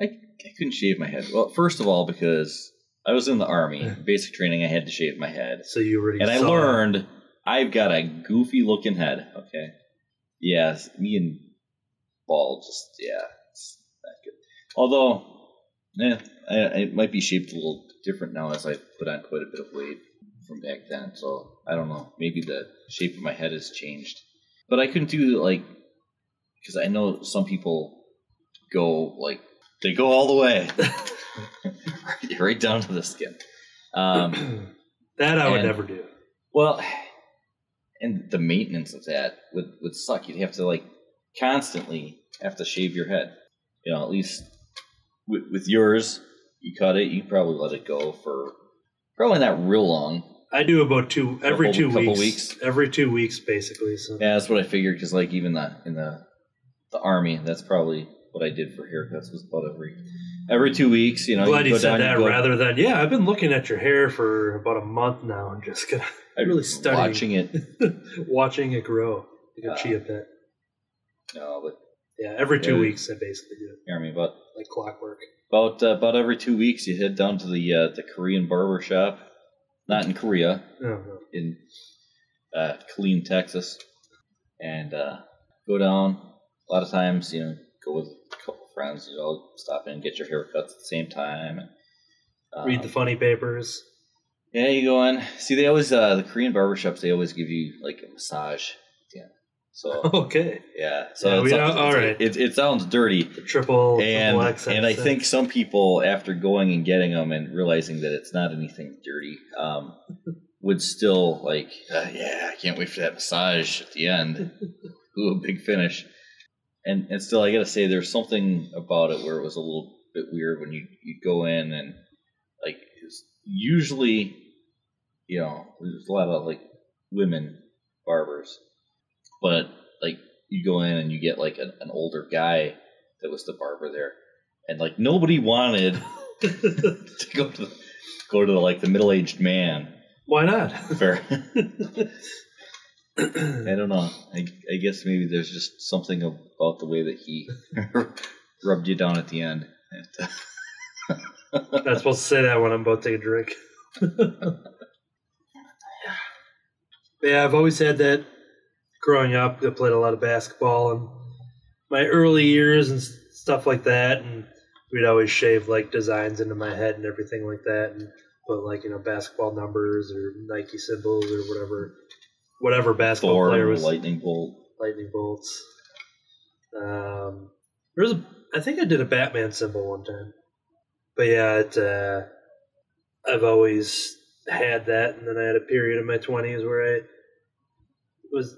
I, I couldn't shave my head. Well, first of all, because I was in the army, basic training, I had to shave my head. So you already And I learned I've got a goofy looking head, okay? Yes, me and ball just, yeah, it's not good. Although, eh, I, it might be shaped a little different now as I put on quite a bit of weight from back then. So I don't know. Maybe the shape of my head has changed. But I couldn't do like, because I know some people go like, they go all the way, right down to the skin. Um, that I would never do. well, and the maintenance of that would, would suck. You'd have to like constantly have to shave your head. You know, at least with, with yours, you cut it. You probably let it go for probably not real long. I do about two every Couple- two couple weeks, weeks? Every two weeks, basically. So Yeah, that's what I figured. Because like even the in the the army, that's probably what I did for haircuts was about every every two weeks. You know, glad you you said down, that rather than yeah. I've been looking at your hair for about a month now and just gonna I'm really studying. watching it. watching it grow like a Uh, chia pet. No, but Yeah, every two yeah. weeks I basically do it army, but like clockwork. About uh, about every two weeks, you head down to the uh, the Korean barber shop, not in Korea, no. in uh, Killeen, Texas, and uh, go down. A lot of times, you know, go with a couple friends. You know, stop in and get your haircuts at the same time. And, um, Read the funny papers. Yeah, you go in. See, they always uh, the Korean barbershops. They always give you like a massage. So Okay, yeah. So Yeah, it we sounds- all right. It, it sounds dirty. The triple and triple and I think some people after going and getting them and realizing that it's not anything dirty um, would still like uh, yeah I can't wait for that massage at the end. Ooh a big finish. And and still I gotta say there's something about it where it was a little bit weird when you you go in and like usually you know there's a lot of like women barbers but like you go in and you get like an, an older guy that was the barber there and like nobody wanted to go to the, go to the, like the middle-aged man Why not? for I don't know I, I guess maybe there's just something about the way that he rubbed you down at the end I'm not supposed to say that when I'm about to take a drink. yeah, I've always had that growing up. I played a lot of basketball and my early years and stuff like that. And we'd always shave like designs into my head and everything like that, and put like you know basketball numbers or Nike symbols or whatever, whatever basketball Thor player was lightning bolt lightning bolts. Um, there's a, I think I did a Batman symbol one time, but yeah, it, uh, I've always had that, and then I had a period in my twenties where I was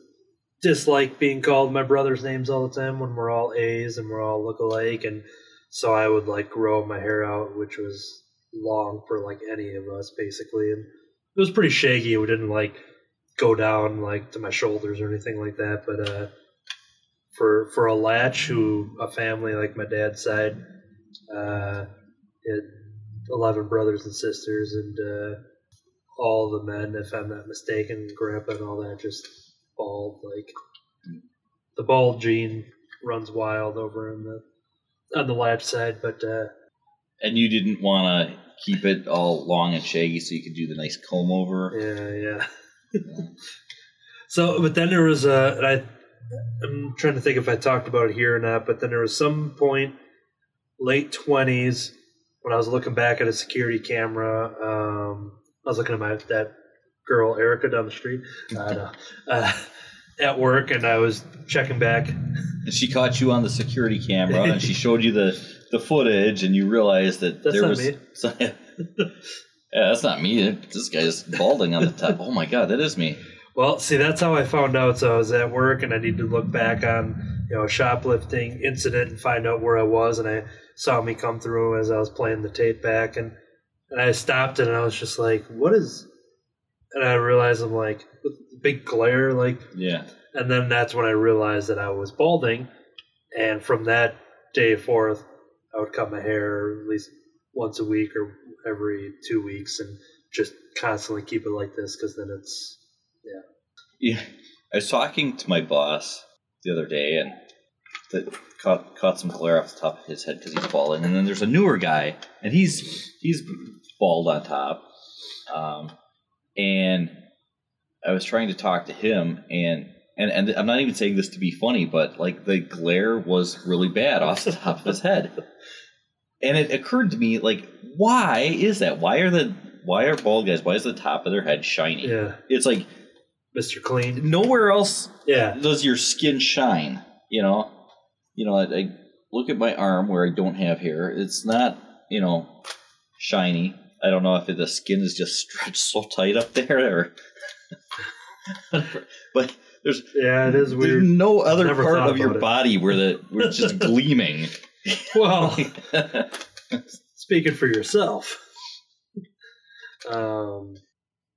dislike being called my brother's names all the time when we're all A's and we're all look alike, and so I would like grow my hair out, which was long for like any of us basically, and it was pretty shaggy. We didn't like go down like to my shoulders or anything like that. But uh, for for a latch who a family like my dad's side, uh, had eleven brothers and sisters, and uh, all the men, if I'm not mistaken, grandpa and all that, just bald. Like the bald gene runs wild over in the on the lab side. But uh, And you didn't want to keep it all long and shaggy so you could do the nice comb over. Yeah, yeah. so, but then there was a, and I, I'm trying to think if I talked about it here or not, but then there was some point, late 20s, when I was looking back at a security camera. Um, I was looking at my that girl Erica down the street. Know. Uh, at work, and I was checking back. And she caught you on the security camera and she showed you the, the footage and you realized that That's there not was yeah, that's not me. This guy's balding on the top. Oh my god, that is me. Well, see, that's how I found out. So I was at work, and I need to look back on you know shoplifting incident and find out where I was. And I saw me come through as I was playing the tape back, and and I stopped it, and I was just like, "What is?" And I realized I'm like big glare, like, Yeah. and then that's when I realized that I was balding, and from that day forth, I would cut my hair at least once a week or every two weeks, and just constantly keep it like this because then it's Yeah, Yeah, I was talking to my boss the other day, and that caught caught some glare off the top of his head because he's balding. And then there's a newer guy, and he's he's bald on top. Um, and I was trying to talk to him, and and and I'm not even saying this to be funny, but like the glare was really bad off the top of his head. And it occurred to me, like, why is that? Why are the why are bald guys? Why is the top of their head shiny? yeah, It's like Mr. Clean. nowhere else Yeah, does your skin shine. You know, you know. I, I look at my arm where I don't have hair. It's not, you know, shiny. I don't know if the skin is just stretched so tight up there, or but there's yeah, it is there's weird. no other part of your it. body where the where it's just gleaming. Well, speaking for yourself. Um,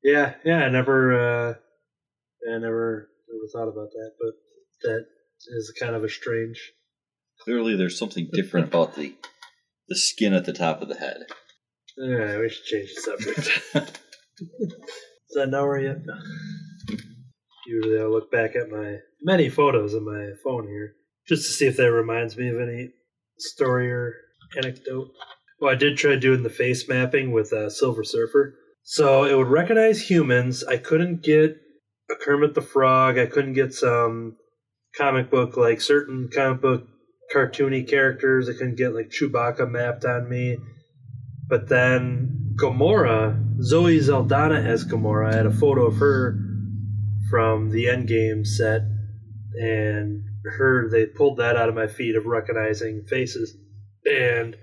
yeah, yeah, I never, uh, I never, never thought about that, but that is kind of a strange. Clearly, there's something different about the the skin at the top of the head. Right, we should change the subject. is that hour yet? Usually, I look back at my many photos on my phone here just to see if that reminds me of any story or anecdote. Well, I did try doing the face mapping with uh, Silver Surfer. So it would recognize humans. I couldn't get a Kermit the Frog. I couldn't get some comic book, like certain comic book cartoony characters. I couldn't get like Chewbacca mapped on me. But then Gamora, Zoe Saldana as Gamora, I had a photo of her from the Endgame set, and her they pulled that out of my feed of recognizing faces, and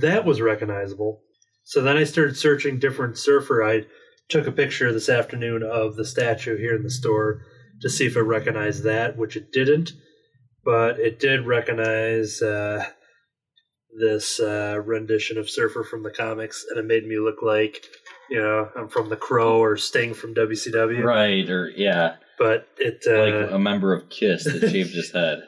that was recognizable. So then I started searching different surfer. I took a picture this afternoon of the statue here in the store to see if it recognized that, which it didn't, but it did recognize uh, this uh, rendition of Surfer from the comics, and it made me look like, you know, I'm from The Crow or Sting from WCW. Right, or yeah, But it, uh, like a member of Kiss that shaved his head.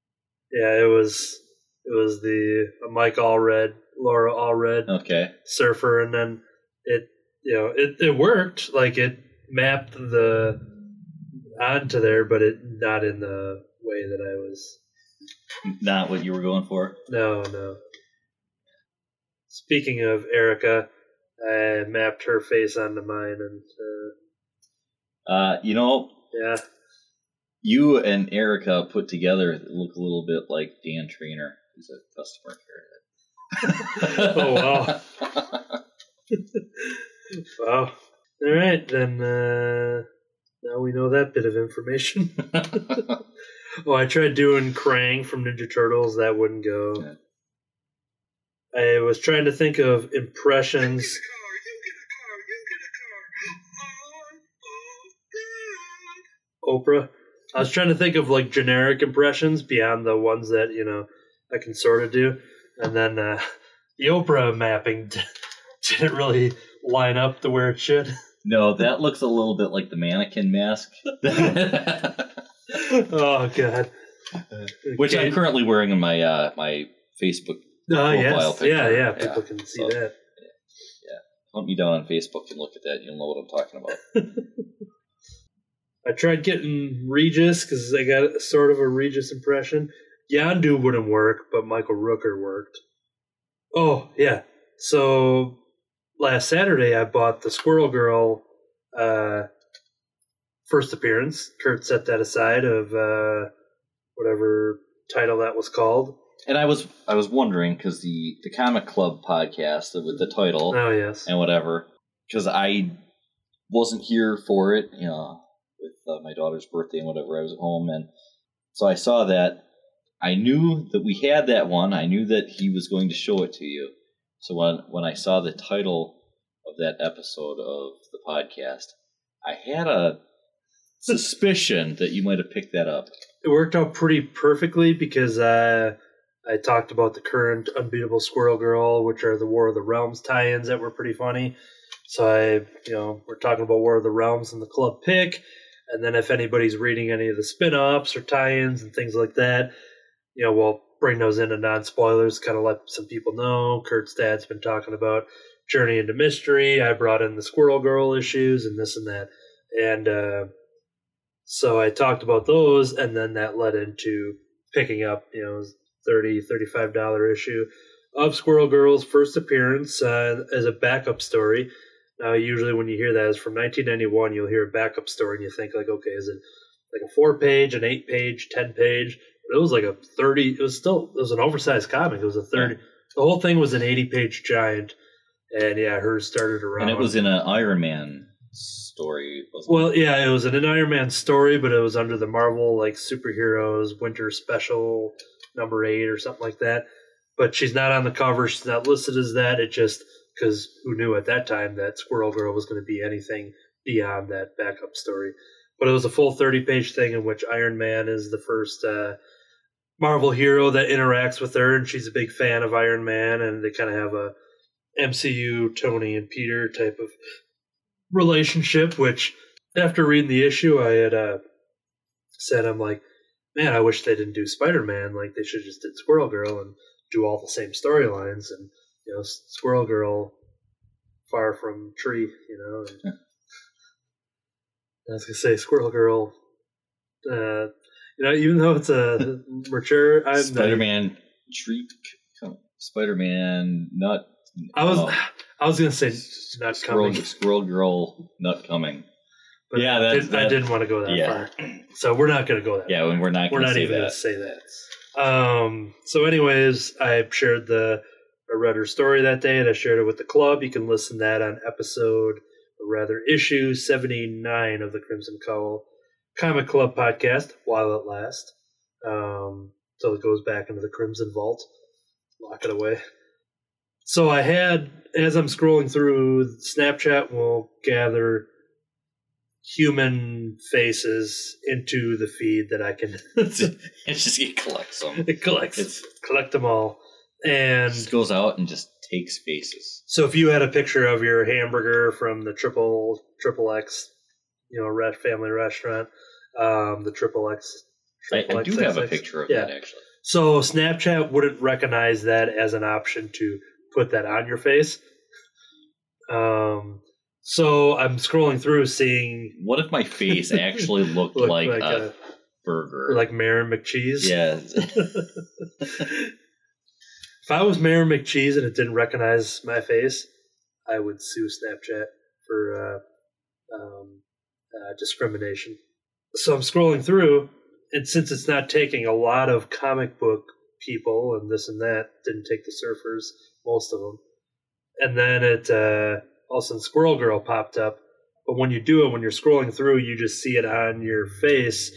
yeah, it was it was the Mike Allred, Laura Allred Okay. Surfer, and then it, you know, it it worked. Like it mapped the onto there, but it not in the way that I was. Not what you were going for. No, no. Speaking of Erica, I mapped her face onto mine, and uh, Uh, you know, yeah, you and Erica put together look a little bit like Dan Trainer, who's a customer care. Oh, wow. wow. All right, then. Uh, now we know that bit of information. oh, I tried doing Krang from Ninja Turtles. That wouldn't go. Yeah. I was trying to think of impressions. get a car, you get a car, you get a car. On, on, Oprah. I was trying to think of like generic impressions beyond the ones that you know I can sort of do, and then uh, the Oprah mapping didn't really line up to where it should. no, that looks a little bit like the mannequin mask, oh god. which I'm currently wearing in my uh, my Facebook. Oh yes, yeah. Yeah. People can see So- that. Yeah. Hunt me down on Facebook and look at that. You'll know what I'm talking about. I tried getting Regis because I got sort of a Regis impression. Yondu wouldn't work, but Michael Rooker worked. Oh yeah. So last Saturday I bought the Squirrel Girl uh, first appearance. Kurt set that aside of uh, whatever title that was called. And I was I was wondering because the the comic club podcast with the title Oh yes. and whatever because I wasn't here for it, you know, with uh, my daughter's birthday and whatever. I was at home, and so I saw that. I knew that we had that one. I knew that he was going to show it to you. So when when I saw the title of that episode of the podcast, I had a suspicion that you might have picked that up. It worked out pretty perfectly because uh, I talked about the current Unbeatable Squirrel Girl, which are the War of the Realms tie-ins that were pretty funny. So I, you know, we're talking about War of the Realms and the club pick, and then if anybody's reading any of the spin-offs or tie-ins and things like that, you know, we'll bring those into non-spoilers, kind of let some people know. Kurt's dad's been talking about Journey into Mystery. I brought in the Squirrel Girl issues and this and that, and uh, so I talked about those, and then that led into picking up, you know, 30 35 dollar issue of Squirrel Girl's first appearance uh, as a backup story. Now, usually when you hear that is from 1991, you'll hear a backup story and you think like, okay, is it like a four page, an eight page, ten page? But it was like a 30. It was still it was an oversized comic. It was a 30. The whole thing was an 80 page giant, and yeah, hers started around. And it was in an Iron Man story. Wasn't Well, yeah, it was in an Iron Man story, but it was under the Marvel like superheroes winter special number eight or something like that. But she's not on the cover. She's not listed as that. It just because who knew at that time that Squirrel Girl was going to be anything beyond that backup story. But it was a full thirty page thing in which Iron Man is the first uh, Marvel hero that interacts with her, and she's a big fan of Iron Man, and they kind of have a MCU Tony and Peter type of relationship, which after reading the issue, I had uh, said, I'm like, man, I wish they didn't do Spider Man. Like, they should just did Squirrel Girl and do all the same storylines. And, you know, Squirrel Girl, far from tree, you know. And I was to say, Squirrel Girl, uh, you know, even though it's a mature, Spider Man treat Spider Man nut. I was, oh, I was going to say, not squirrel, coming. squirrel girl nut coming. But Yeah, I, I didn't want to go that yeah. far. So we're not going to go that Yeah, and we're not we're not even going to say that. Um, so, anyways, I shared the I read her story that day, and I shared it with the club. You can listen to that on episode, or rather, issue seventy nine of the Crimson Cowl Comic Club podcast. While it lasts, um, so it goes back into the Crimson Vault. Lock it away. So I had, as I'm scrolling through, Snapchat we'll gather human faces into the feed that I can It's just it collects them. it collects It's- collect them all. And just goes out and just takes faces. so if you had a picture of your hamburger from the triple triple X, you know, red family restaurant, um, the triple X. I, I do have a picture of Yeah. that actually. So Snapchat wouldn't recognize that as an option to put that on your face. Um, so I'm scrolling through, seeing What if my face actually looked look like, like, a a, burger? like Mayor McCheese. yeah, if I was Mayor McCheese and it didn't recognize my face, I would sue Snapchat for uh, um, uh, discrimination. So I'm scrolling through, and since it's not taking a lot of comic book people and this and that, didn't take the surfers, most of them. And then it uh, all of a sudden Squirrel Girl popped up. But when you do it, when you're scrolling through, you just see it on your face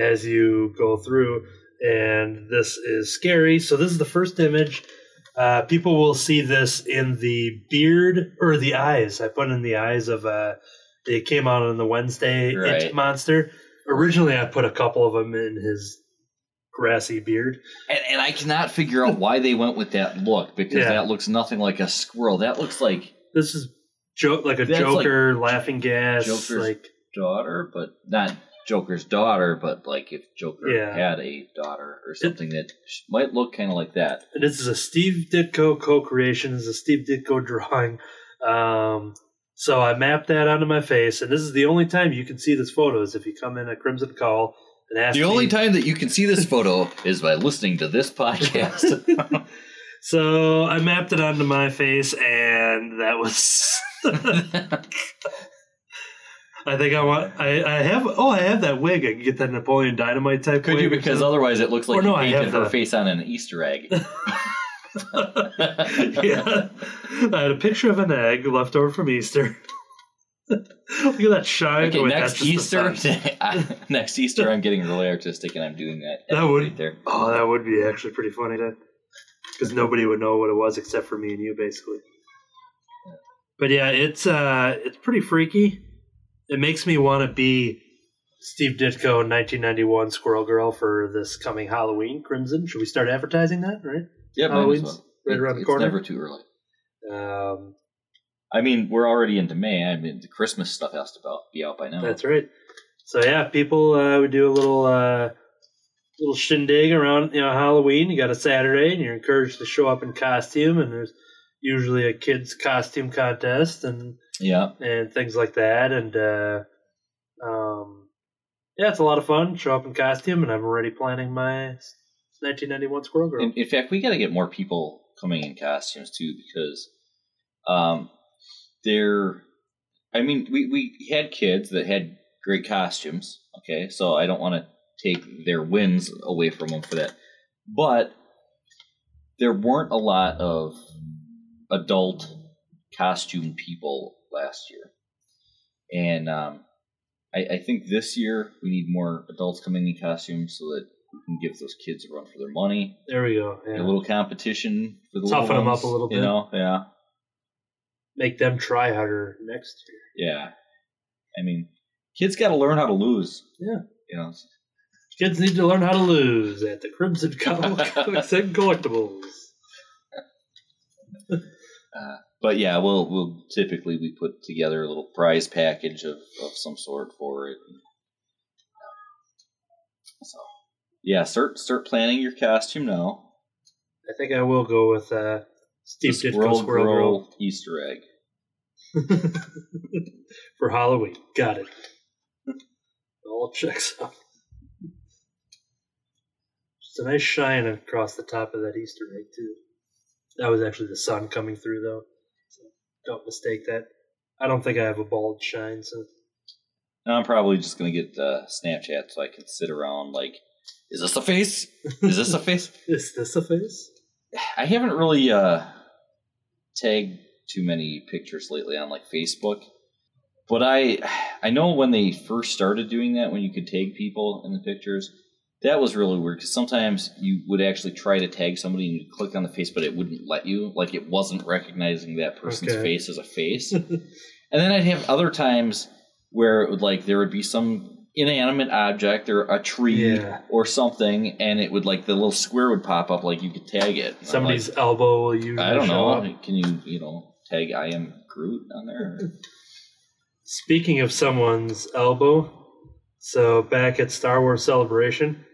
as you go through and this is scary. So this is the first image. Uh, people will see this in the beard or the eyes. I put in the eyes of. Uh, it came out on the Wednesday Right. It monster. Originally, I put a couple of them in his grassy beard. and, and I cannot figure out why they went with that look because Yeah. that looks nothing like a squirrel. That looks like This is jo- like a That's like Joker laughing gas. Joker's like daughter, but not Joker's daughter, but like if Joker Yeah. had a daughter or something that might look kind of like that. And this is a Steve Ditko co-creation. This is a Steve Ditko drawing. Um, so I mapped that onto my face, and this is the only time you can see this photo is if you come in at Crimson Cowl and ask The me- only time that you can see this photo is by listening to this podcast. So I mapped it onto my face, and that was. I think I want. I, I have. Oh, I have that wig. I can get that Napoleon Dynamite type. Could wig you? Because otherwise, it looks like Or no, you painted her the- face on an Easter egg. yeah, I had a picture of an egg left over from Easter. Look at that shine. Okay, Wait, next that's just the Easter, next Easter, I'm getting really artistic and I'm doing that. That would- right there. Oh, that would be actually pretty funny to, because nobody would know what it was except for me and you, basically. But yeah, it's uh, it's pretty freaky. It makes me want to be Steve Ditko in 1991 Squirrel Girl for this coming Halloween. Crimson. Should we start advertising that? Right. Yeah, Halloween's well. right It- around the corner. it's never too early. Um, I mean, we're already into May. I mean, the Christmas stuff has to be out by now. That's right. So yeah, people uh, would do a little uh, little shindig around you know Halloween. You got a Saturday, and you're encouraged to show up in costume. And there's usually a kids costume contest and Yeah. and things like that. And uh, um, yeah, it's a lot of fun. Show up in costume, and I'm already planning my 1991 Squirrel Girl. In, in fact, we got to get more people coming in costumes too because um, they're. I mean, we, we had kids that had great costumes. Okay, so I don't want to take their wins away from them for that, but there weren't a lot of adult costume people last year, and um, I, I think this year we need more adults coming in costumes so that we can give those kids a run for their money there we go. Yeah. a little competition for the Toughen them up a little bit. You know, yeah, Make them try harder next year. yeah. I mean, kids got to learn how to lose. Yeah. You know, Kids need to learn how to lose at the Crimson Comics and Collectibles. but yeah, we'll we'll typically we put together a little prize package of, of some sort for it. So yeah, start start planning your costume now. I think I will go with uh, Steve Ditko Squirrel Squirrel Girl Easter egg. For Halloween. Got it. All checks out. Just a nice shine across the top of that Easter egg too. That was actually the sun coming through though. So don't mistake that. I don't think I have a bald shine, so I'm probably just gonna get uh, Snapchat so I can sit around like, is this a face? Is this a face? is this a face? I haven't really uh, tagged too many pictures lately on like Facebook, but I I know when they first started doing that, when you could tag people in the pictures, that was really weird because sometimes you would actually try to tag somebody and you click on the face, but it wouldn't let you, like it wasn't recognizing that person's Okay. face as a face. and then I'd have other times where it would like there would be some inanimate object or a tree Yeah. or something and it would like the little square would pop up like you could tag it And I'm like, Somebody's elbow will usually I don't know. up. Can you, you know, tag I am Groot on there? Speaking of someone's elbow, so back at Star Wars Celebration,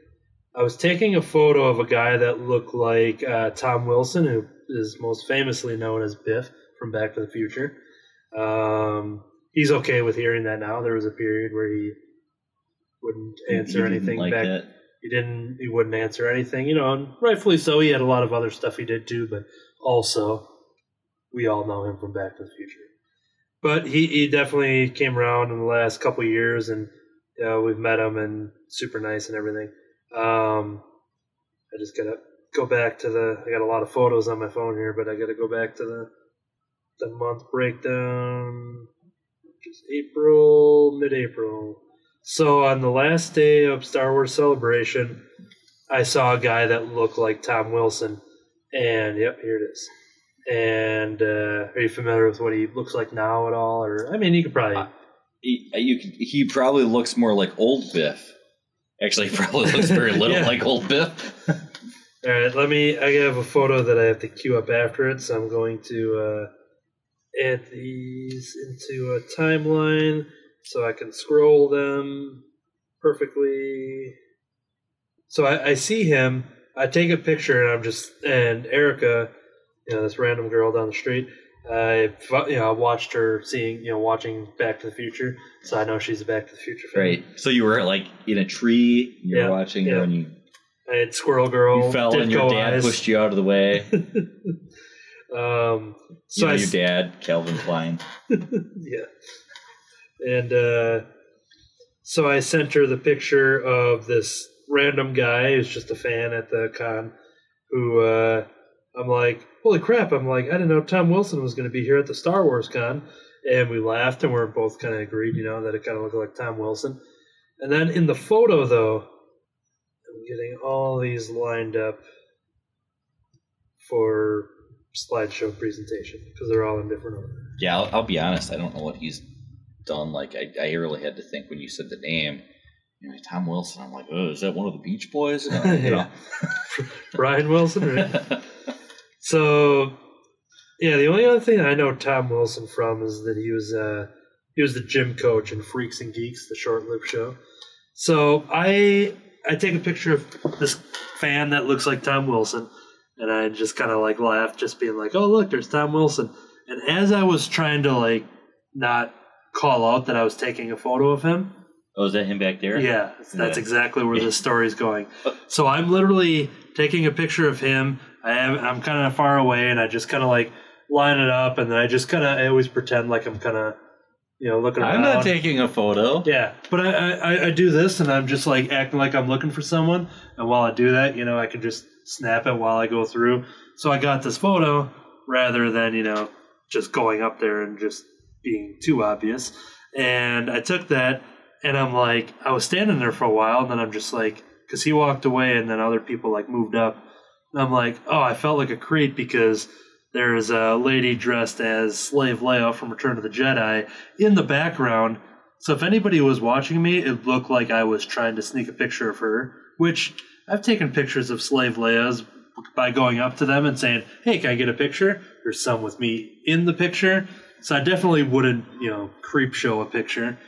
I was taking a photo of a guy that looked like uh, Tom Wilson, who is most famously known as Biff from Back to the Future. Um, he's okay with hearing that now. There was a period where he wouldn't answer didn't anything like back. that? He didn't. He wouldn't answer anything. You know, and rightfully so. He had a lot of other stuff he did too, but also we all know him from Back to the Future. But he, he definitely came around in the last couple of years, and know, we've met him and super nice and everything. Um, I just gotta go back to the. I got a lot of photos on my phone here, but I gotta go back to the the month breakdown. It's April, mid-April. So on the last day of Star Wars Celebration, I saw a guy that looked like Tom Wilson, and yep, here it is. And uh, are you familiar with what he looks like now at all? Or I mean, you could probably. He, you he probably looks more like old Biff. Actually, he probably looks very little Yeah. like old Biff. All right, let me. I have a photo that I have to queue up after it, so I'm going to uh, add these into a timeline so I can scroll them perfectly. So I, I see him. I take a picture, and I'm just and Erica, you know, this random girl down the street. I you know I watched her seeing you know watching Back to the Future, so I know she's a Back to the Future fan. Right. So you were like in a tree. You Yeah, were watching yeah. her, and you. I had Squirrel Girl. you fell and your dad eyes. pushed you out of the way. um, so you know, I your dad, Calvin Klein. yeah. And uh, so I sent her the picture of this random guy who's just a fan at the con. Who uh, I'm like, holy crap! I'm like, I didn't know Tom Wilson was going to be here at the Star Wars con. And we laughed and we are both kind of agreed, you know, that it kind of looked like Tom Wilson. And then in the photo, though, I'm getting all these lined up for slideshow presentation because they're all in different order. Yeah, I'll, I'll be honest. I don't know what he's done. Like, I, I really had to think when you said the name. You know, Tom Wilson. I'm like, oh, is that one of the Beach Boys? Uh, know. Brian Wilson, right? So, yeah, the only other thing I know Tom Wilson from is that he was uh, he was the gym coach in Freaks and Geeks, the short-lived show. So I I take a picture of this fan that looks like Tom Wilson, and I just kind of like laughed, just being like, "Oh, look, there's Tom Wilson." And as I was trying to like not call out that I was taking a photo of him, oh, is that him back there? yeah, that's Yeah. exactly where this story's going. So I'm literally taking a picture of him. I am, I'm kind of far away, and I just kind of like line it up, and then I just kind of I always pretend like I'm kind of you know looking around. I'm not taking a photo. yeah, but I, I I- I do this, and I'm just like acting like I'm looking for someone, and while I do that, you know, I can just snap it while I go through. So I got this photo rather than you know just going up there and just being too obvious. And I took that, and I'm like, I was standing there for a while, and then I'm just like, because he walked away, and then other people like moved up. And I'm like, oh, I felt like a creep because there's a lady dressed as Slave Leia from Return of the Jedi in the background. So if anybody was watching me, it looked like I was trying to sneak a picture of her, which I've taken pictures of Slave Leia's by going up to them and saying, "Hey, can I get a picture?" There's some with me in the picture, so I definitely wouldn't, you know, creep show a picture.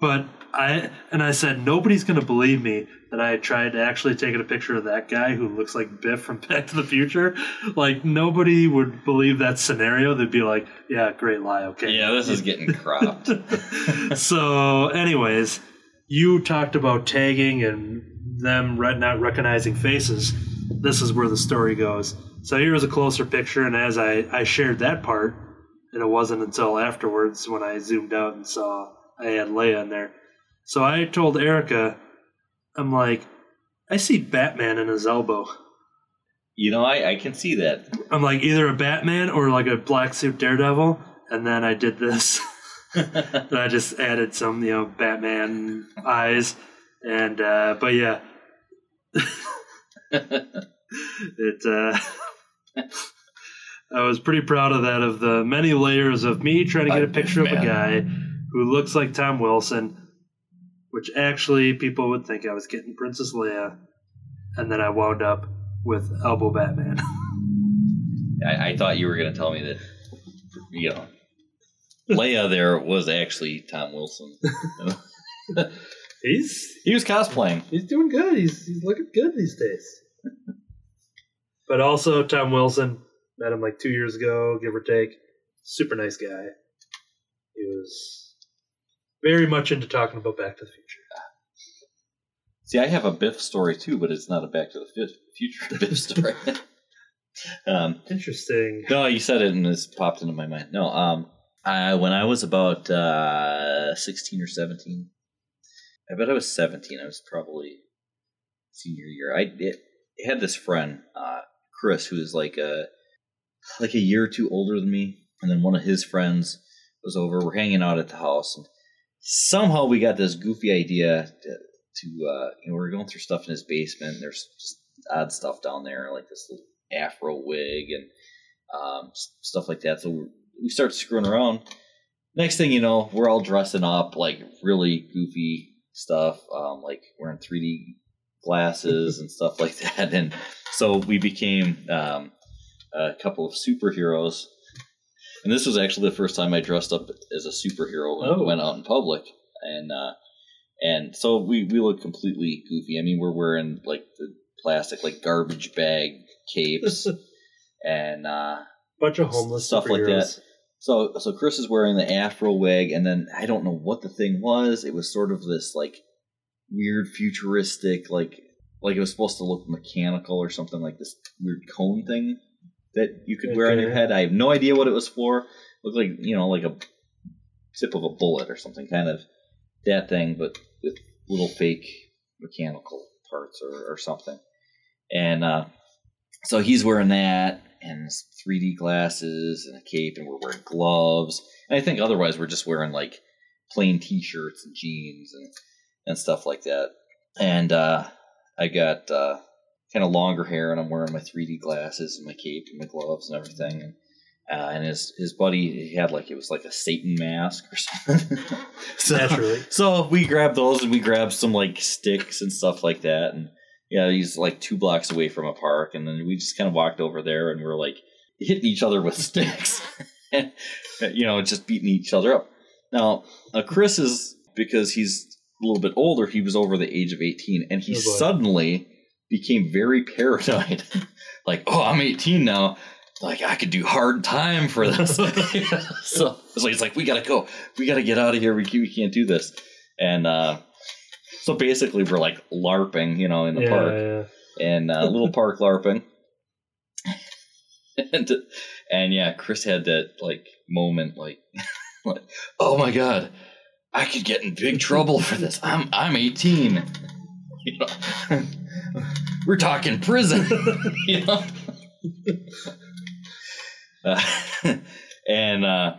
But I and I said nobody's going to believe me that I tried to actually take a picture of that guy who looks like Biff from Back to the Future. Like nobody would believe that scenario. They'd be like, "Yeah, great lie, okay." Yeah, this is getting cropped. so, anyways, you talked about tagging and them not recognizing faces. This is where the story goes. So here's a closer picture, and as I, I shared that part, and it wasn't until afterwards when I zoomed out and saw I had Leia in there. So I told Erica, I'm like, I see Batman in his elbow. you know, I, I can see that. I'm like either a Batman or like a black suit Daredevil, and then I did this. and I just added some, you know, Batman eyes, and uh, but yeah, it. Uh, I was pretty proud of that. Of the many layers of me trying to get a picture of a guy who looks like Tom Wilson, which actually people would think I was getting Princess Leia, and then I wound up with Elbow Batman. I, I thought you were going to tell me that, you know, Leia there was actually Tom Wilson. he's He was cosplaying. he's doing good. He's he's looking good these days. but also Tom Wilson met him like two years ago, give or take. Super nice guy. He was very much into talking about Back to the Future. See, I have a Biff story too, but it's not a Back to the Fu- Future Biff story. um, Interesting. no, you said it and it's popped into my mind. No, um, I, when I was about uh, 16 or 17, I bet I was 17. I was probably senior year. I it, had this friend, uh, Chris, who was like a like a year or two older than me, and then one of his friends was over. We're hanging out at the house, and somehow we got this goofy idea to, to uh, you know, we are going through stuff in his basement. There's just odd stuff down there, like this little afro wig and um, stuff like that. So we we start screwing around. Next thing you know, we're all dressing up like really goofy stuff, um, like wearing 3D glasses and stuff like that. And so we became um, a couple of superheroes. And this was actually the first time I dressed up as a superhero and Oh. went out in public. And uh, and so we we look completely goofy. I mean, we're wearing like the plastic like garbage bag capes and uh, Bunch of homeless Stuff like that. so so Chris is wearing the afro wig, and then I don't know what the thing was. It was sort of this like weird futuristic like like it was supposed to look mechanical or something like this weird cone thing that you could wear on your head. I have no idea what it was for. looked like you know like a tip of a bullet or something, kind of that thing, but with little fake mechanical parts or, or something. And uh, so he's wearing that and 3D glasses and a cape, and we're wearing gloves. And I think otherwise we're just wearing like plain t-shirts and jeans and and stuff like that. And uh, I got uh, kind of longer hair, and I'm wearing my 3D glasses and my cape and my gloves and everything. And uh, and his his buddy he had like it was like a Satan mask or something. so, Naturally. So we grabbed those and we grabbed some like sticks and stuff like that. And yeah, he's like two blocks away from a park, and then we just kind of walked over there and we are like hitting each other with sticks, and you know, just beating each other up. Now, uh, Chris is because he's a little bit older. He was over the age of eighteen, and he Oh, suddenly became very paranoid. like, oh, I'm 18 now. Like I could do hard time for this. so it's like, it's like we gotta go. We gotta get out of here. We, can't- we can't do this. And uh, so basically, we're like larping, you know, in the yeah, park yeah. and uh, little park larping. and, and yeah, Chris had that like moment, like, like, oh my god, I could get in big trouble for this. I'm I'm 18. You know, we're talking prison. you know. Uh, and uh,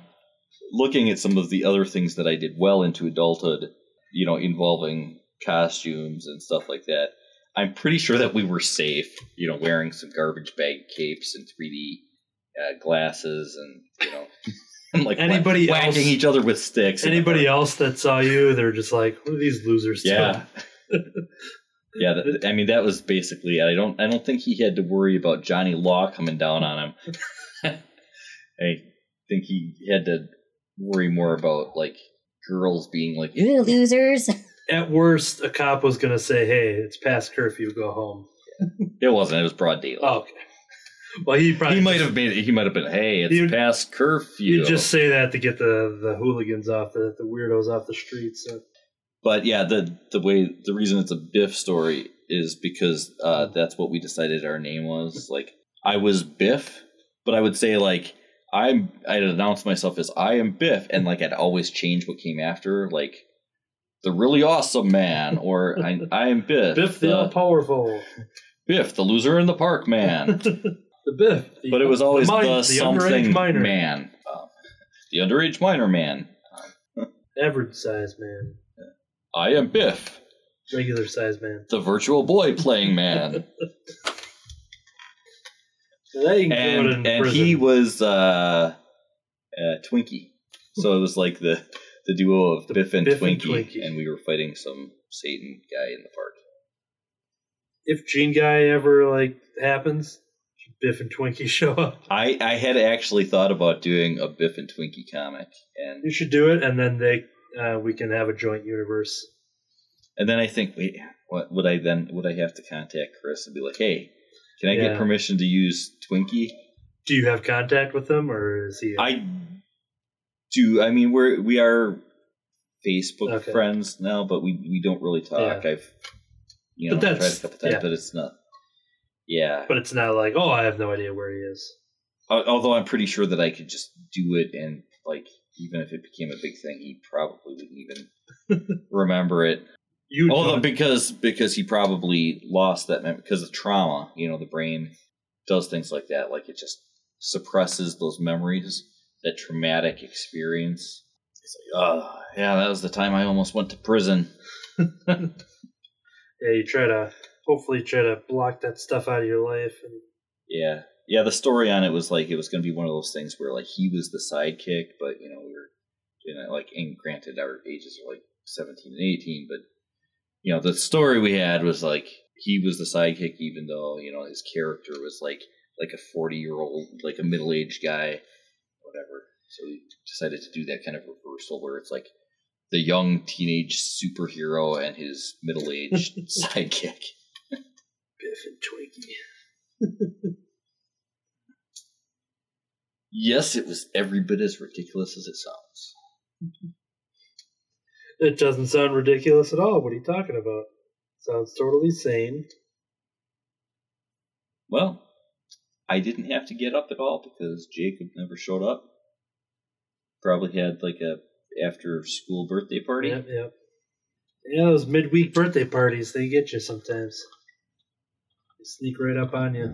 looking at some of the other things that I did well into adulthood, you know, involving costumes and stuff like that, I'm pretty sure that we were safe, you know, wearing some garbage bag capes and 3D uh, glasses and, you know, and like Anybody whacking else- each other with sticks. Anybody else that saw you, they're just like, "What are these losers?" Yeah. doing?" yeah, that, I mean that was basically it. I don't I don't think he had to worry about Johnny Law coming down on him. I think he had to worry more about like girls being like, You losers. At worst, a cop was gonna say, "Hey, it's past curfew. Go home." it wasn't. It was broad daylight. Oh, okay. Well, he probably he might have made it. He might have been. Hey, it's You'd- past curfew. You just say that to get the the hooligans off the the weirdos off the streets. So. But yeah, the the way the reason it's a Biff story is because uh, that's what we decided our name was. Like I was Biff, but I would say like I'm I'd announce myself as I am Biff, and like I'd always change what came after, like the really awesome man, or I I am Biff, Biff the all powerful. Biff, the loser in the park man. the Biff. The, but it was always the, the, the something minor. man, um, the underage minor man. average size man, I am Biff, regular size man. the virtual boy playing man. So that you can do it and in and prison. he was uh, uh, Twinkie. So it was like the the duo of Biff and, Biff and Twinkie, Twinkie. and we were fighting some Satan guy in the park. if Gene Guy ever like happens, Biff and Twinkie show up. I I had actually thought about doing a Biff and Twinkie comic, and You should do it, and then they uh, we can have a joint universe. and then I think, wait, what would I then would I have to contact Chris and be like, hey, can I Yeah. get permission to use Twinkie? Do you have contact with him, or is he? I do. I mean, we're we are Facebook Okay. friends now, but we we don't really talk. Yeah. I've you know tried a couple times, yeah. but it's not. Yeah, but it's not like, oh, I have no idea where he is. Although I'm pretty sure that I could just do it, and like even if it became a big thing, he probably wouldn't even remember it. You Although don't- because because he probably lost that memory because of trauma. You know, the brain does things like that. Like it just suppresses those memories, that traumatic experience. It's like, oh yeah, that was the time I almost went to prison. yeah, you try to hopefully try to block that stuff out of your life. And Yeah, yeah. The story on it was like it was going to be one of those things where like he was the sidekick, but you know you uh, know, like and granted our ages are like seventeen and eighteen, but you know the story we had was like he was the sidekick, even though you know his character was like like a forty year old, like a middle aged guy, whatever. So we decided to do that kind of reversal where it's like the young teenage superhero and his middle aged sidekick. Biff and Twinkie. Yes, it was every bit as ridiculous as it sounds. It doesn't sound ridiculous at all. What are you talking about? Sounds totally sane. Well, I didn't have to get up at all because Jacob never showed up. Probably had like a after school birthday party. Yep, yep. Yeah, those midweek birthday parties, they get you sometimes. They sneak right up on you.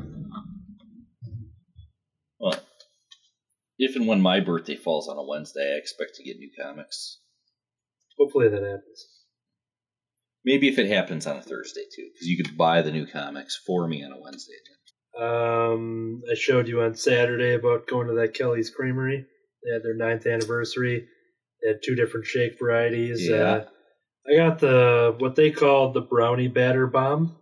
Well, if and when my birthday falls on a Wednesday, I expect to get new comics. Hopefully that happens. Maybe if it happens on a Thursday too, because you could buy the new comics for me on a Wednesday. Um, I showed you on Saturday about going to that Kelly's Creamery. They had their ninth anniversary. They had two different shake varieties. Yeah. Uh, I got the what they called the brownie batter bomb.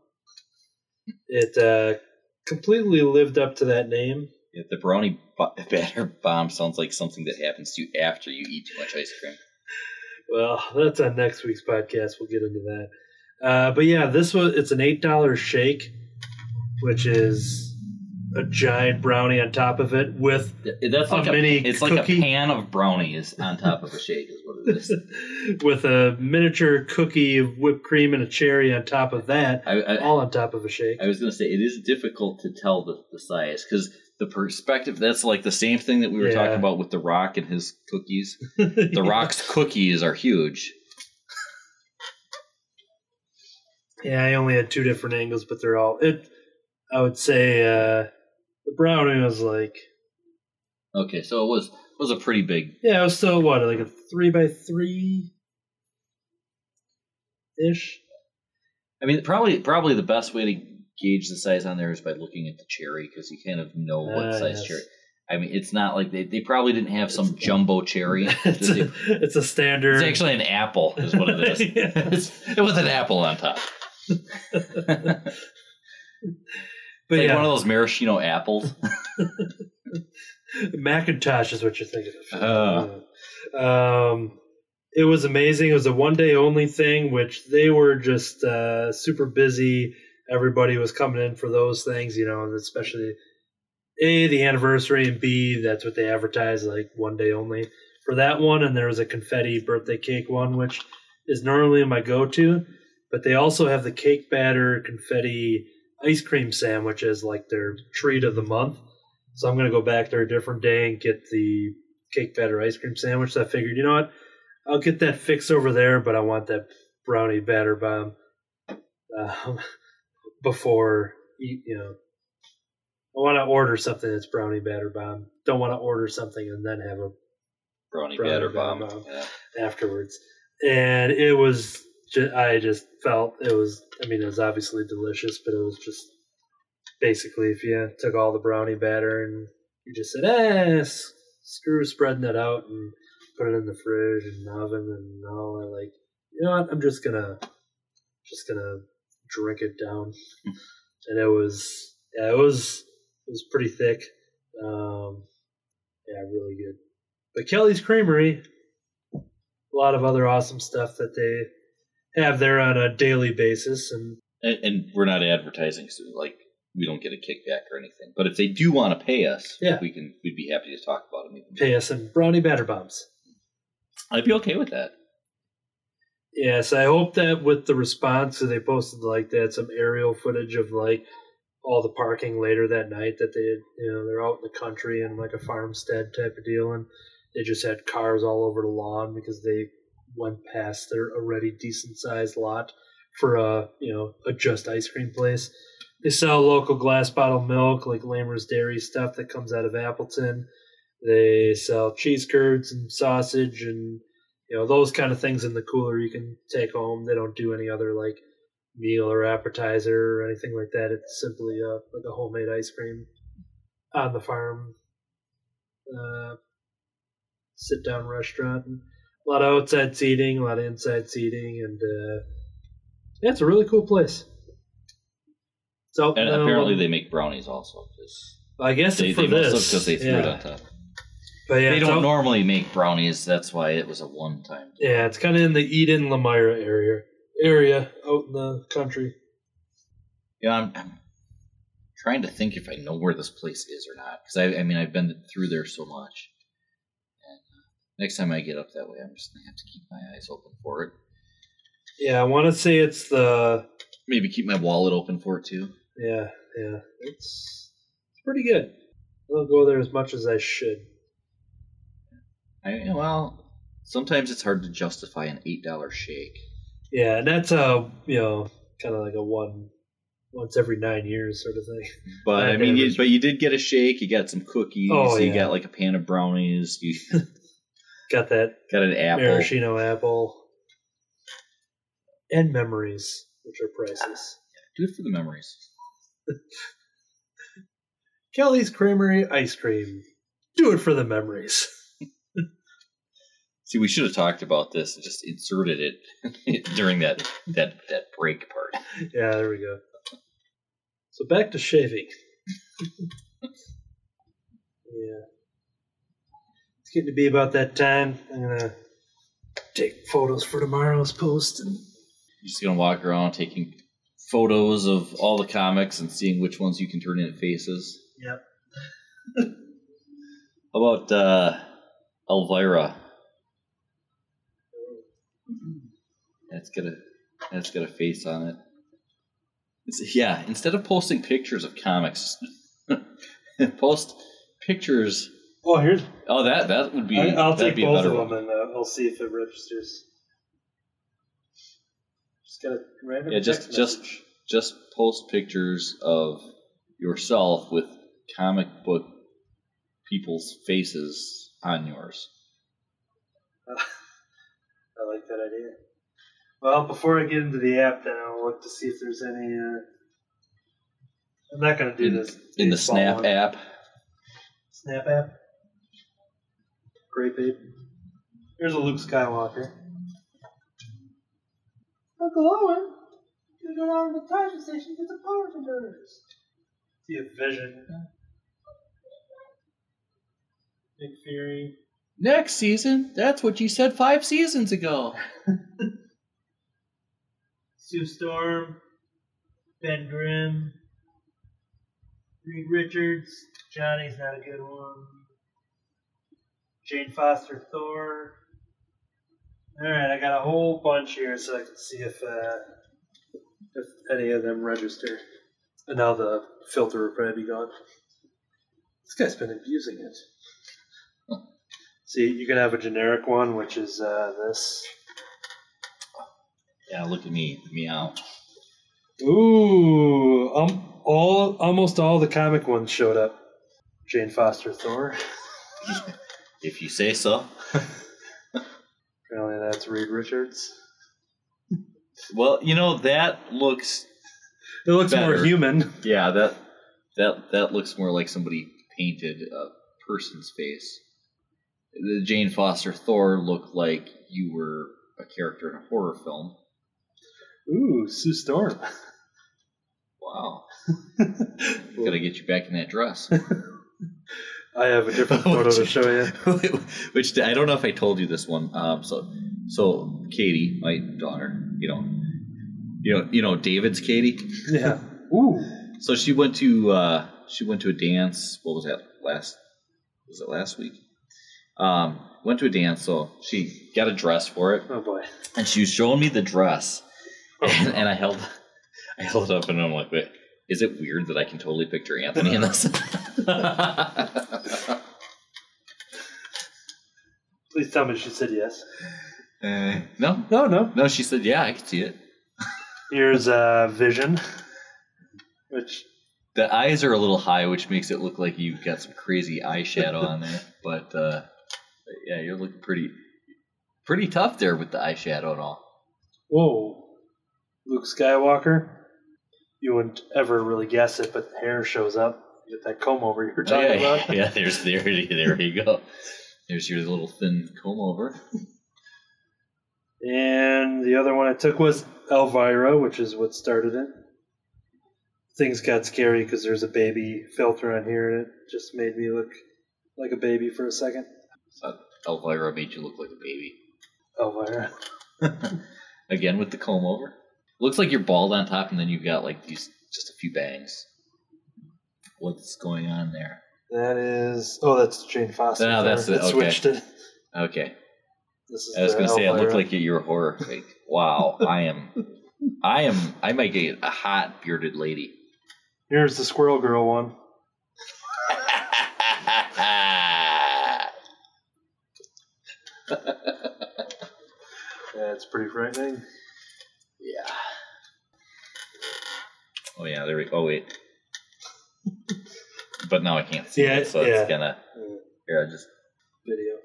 It uh, completely lived up to that name. Yeah, the brownie b- batter bomb sounds like something that happens to you after you eat too much ice cream. Well, that's on next week's podcast. We'll get into that. Uh, but yeah, this was it's an eight dollar shake, which is a giant brownie on top of it with That's A like a, mini It's like a pan of brownies on top of a shake, is what it is. with a miniature cookie of whipped cream and a cherry on top of that, I, I, all on top of a shake. I was going to say it is difficult to tell the, the size because the perspective. That's like the same thing that we were Yeah. talking about with the Rock and his cookies. The Rock's cookies are huge. Yeah, I only had two different angles, but they're all it. I would say uh, the brownie was like Okay, so it was it was a pretty big. yeah, it was still what like a three by three ish. I mean, probably probably the best way to gauge the size on there is by looking at the cherry because you kind of know what Ah, size yes. cherry. I mean, it's not like they, they probably didn't have some jumbo cherry. it's, a, it's a standard. It's actually an apple, is what it is. Yeah. it was an apple on top. but like yeah, one of those maraschino apples. Macintosh is what you're thinking of. Oh. Um, it was amazing. It was a one day only thing, which they were just uh, super busy. Everybody was coming in for those things, you know, especially A, the anniversary, and B, that's what they advertise, like one day only for that one. And there was a confetti birthday cake one, which is normally my go to. But they also have the cake batter confetti ice cream sandwich as like their treat of the month. So I'm going to go back there a different day and get the cake batter ice cream sandwich. So I figured, you know what? I'll get that fix over there, but I want that brownie batter bomb um, before you, you know. I want to order something that's brownie batter bomb. Don't want to order something and then have a Brownie Brownie batter batter bomb. bomb. Yeah. afterwards. And it was, ju- I just felt it was, I mean, it was obviously delicious, but it was just basically if you took all the brownie batter and you just said, eh, screw spreading it out and put it in the fridge and oven and all that, like, you know what, I'm just gonna, just gonna drink it down. and it was, yeah, it was, it was pretty thick. Um, yeah, really good. But Kelly's Creamery, a lot of other awesome stuff that they have there on a daily basis and And, and we're not advertising, so like we don't get a kickback or anything. But if they do want to pay us, Yeah. we can. We'd be happy to talk about them. Even. pay us in brownie batter bombs. I'd be okay with that. Yes, I hope that with the response that they posted like that, some aerial footage of like all the parking later that night that they you know, they're out in the country and like a farmstead type of deal and they just had cars all over the lawn because they went past their already decent sized lot for a, you know, a just ice cream place. They sell local glass bottle milk, like Lamer's Dairy stuff that comes out of Appleton. They sell cheese curds and sausage and you know those kind of things in the cooler you can take home. They don't do any other like meal or appetizer or anything like that. It's simply a, like a homemade ice cream on the farm. Uh, sit down restaurant. And a lot of outside seating, a lot of inside seating, and uh, yeah, it's a really cool place. So And apparently they make brownies also. I guess they, for they this because they threw it yeah. on top. But yeah, they don't out- normally make brownies. That's why it was a one time. Yeah, it's kind of in the Eden Lomira area area out in the country. Yeah, I'm, I'm trying to think if I know where this place is or not. Because I, I mean, I've been through there so much. And uh, next time I get up that way, I'm just gonna have to keep my eyes open for it. Yeah, I want to say it's the Maybe keep my wallet open for it too. yeah yeah, it's it's pretty good. I don't go there as much as I should. I well, sometimes it's hard to justify an eight dollar shake. Yeah, and that's a you know kind of like a one once every nine years sort of thing. But I mean, you, but you did get a shake. You got some cookies. Oh, you yeah. got like a pan of brownies. You Got that got an apple. maraschino apple and memories, which are priceless. Ah, do it for the memories. Kelly's Creamery ice cream. Do it for the memories. See, we should have talked about this and just inserted it during that that that break part. Yeah, there we go. So back to shaving. yeah. It's getting to be about that time. I'm gonna take photos for tomorrow's post and You're just gonna walk around taking photos of all the comics and seeing which ones you can turn into faces. Yep. How about uh, Elvira? That's got a that's got a face on it. It's, yeah, instead of posting pictures of comics, post pictures. Oh here's Oh, that that would be. I, I'll take be both better of one. them and uh, I'll see if it registers. Just got a random Yeah, just just message. just post pictures of yourself with comic book people's faces on yours. I like that idea. Well, before I get into the app, then I'll look to see if there's any. Uh... I'm not going to do In- this In the Snap one. app, Snap app. Great babe. Here's a Luke Skywalker. Uncle Owen, you go down to the charging station to get the power converters. See a vision. Nick Fury. next season. That's what you said five seasons ago. Sue Storm, Ben Grimm, Reed Richards, Johnny's not a good one. Jane Foster Thor. Alright, I got a whole bunch here so I can see if uh, if any of them register. And now the filter will probably be gone. This guy's been abusing it. See, you can have a generic one, which is uh, this. Yeah, look at me, meow. Ooh, um, all almost all the comic ones showed up. Jane Foster Thor. If you say so. Apparently, that's Reed Richards. Well, you know that looks. It looks Better. more human. Yeah, that that that looks more like somebody painted a person's face. The Jane Foster Thor looked like you were a character in a horror film. Ooh, Sue Storm. Wow. Gotta get you back in that dress. I have a different photo to show you. Which I don't know if I told you this one. Um, so, so Katie, my daughter, you know, you know, you know, David's Katie. Yeah. Ooh. So she went to uh, she went to a dance. What was that last? Was it last week? Um, went to a dance. So she got a dress for it, Oh boy. and she was showing me the dress, and, and I held I held it up, and I'm like, wait. Is it weird that I can totally picture Anthony in this? Please tell me she said yes. Uh, no, No, no. no. She said, "Yeah, I can see it." Here's uh, Vision, which The eyes are a little high, which makes it look like you've got some crazy eyeshadow on there. But, uh, yeah, you're looking pretty, pretty tough there with the eyeshadow and all. whoa, Luke Skywalker. You wouldn't ever really guess it, but hair shows up. You get that comb over you were Oh, talking yeah, about. yeah. There's there, there you go. There's your little thin comb over. And the other one I took was Elvira, which is what started it. Things got scary because there's a baby filter on here, and it just made me look like a baby for a second. So Elvira made you look like a baby. Elvira. Again with the comb over. Looks like you're bald on top, and then you've got like these just a few bangs. What's going on there? That is. Oh, that's Jane Foster. Ah, that's Thor. it, okay. switched it. Okay, This is I was gonna say it looked like you're a horror fake. Wow, I am, I am, I might get a hot bearded lady. Here's the Squirrel Girl one. That's pretty frightening. Yeah. Oh yeah, there we. Oh wait. but now I can't see Yeah, it, so yeah. it's gonna. Here, I just. Video.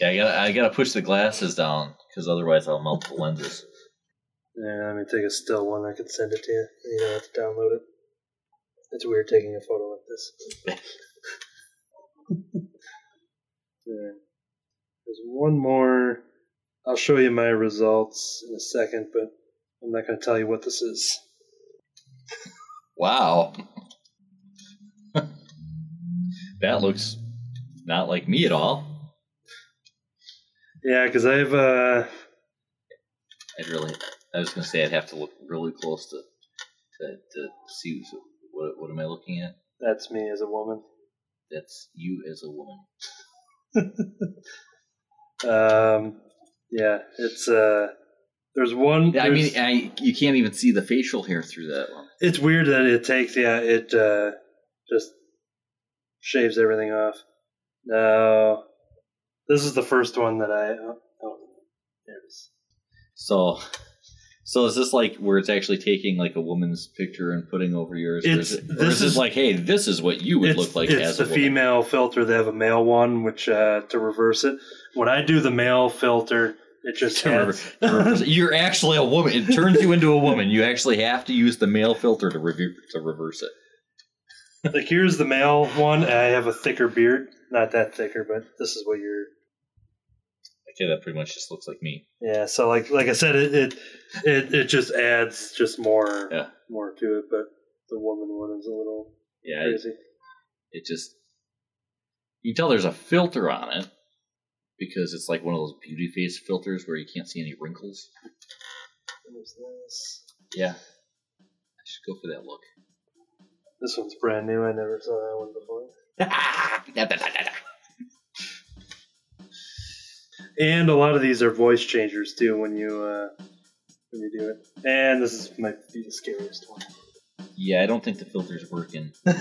Yeah, I gotta. I gotta push the glasses down because otherwise I'll melt the lenses. Yeah, let me take a still one. I can send it to you. You don't have to download it. It's weird taking a photo like this. yeah. There's one more. I'll show you my results in a second, but I'm not going to tell you what this is. Wow. that looks not like me at all. Yeah, because I've uh, I'd really. I was gonna say I'd have to look really close to to, to see what what am I looking at. that's me as a woman. That's you as a woman. Um, yeah, it's uh, there's one. Yeah, I mean, I, you can't even see the facial hair through that one. It's weird that it takes, yeah, it uh, just shaves everything off. Now, this is the first one that I. Oh, oh there it is. So, so is this like where it's actually taking like a woman's picture and putting over yours? or is it, or this is is- like, hey, this is what you would look like it's as the a woman? female filter. They have a male one, which uh, to reverse it. When I do the male filter, it just To adds. reverse. You're actually a woman. It turns you into a woman. You actually have to use the male filter to review to reverse it. like here's the male one. and I have a thicker beard, not that thicker, but this is what you're. Okay, that pretty much just looks like me. Yeah, so like like I said, it it it, it just adds just more Yeah. more to it, but the woman one is a little Yeah, it, crazy. it just you can tell there's a filter on it because it's like one of those beauty face filters where you can't see any wrinkles. What is this? Yeah, I should go for that look. This one's brand new. I never saw that one before. And a lot of these are voice changers too when you uh, when you do it. And this is might be the scariest one. Yeah, I don't think the filter's working.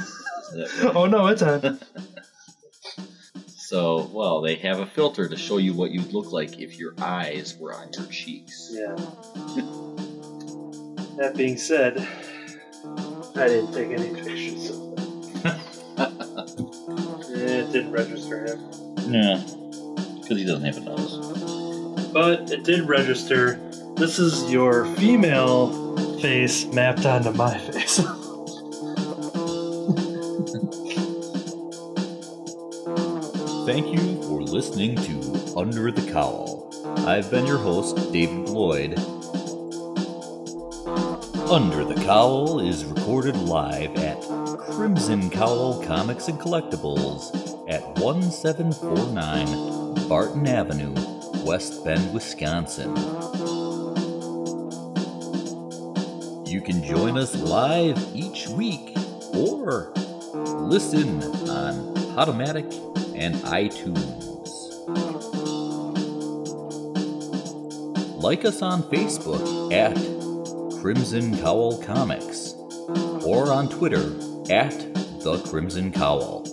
Oh no, it's on. So, well, they have a filter to show you what you'd look like if your eyes were on your cheeks. yeah. that being said, I didn't take any pictures of that. it didn't register him. Yeah, because he doesn't have a nose. But it did register. This is your female face mapped onto my face. Thank you for listening to Under the Cowl. I've been your host, David Lloyd. Under the Cowl is recorded live at Crimson Cowl Comics and Collectibles at 1749 Barton Avenue, West Bend, Wisconsin. You can join us live each week or listen on Podomatic and iTunes. Like us on Facebook at Crimson Cowl Comics or on Twitter at The Crimson Cowl.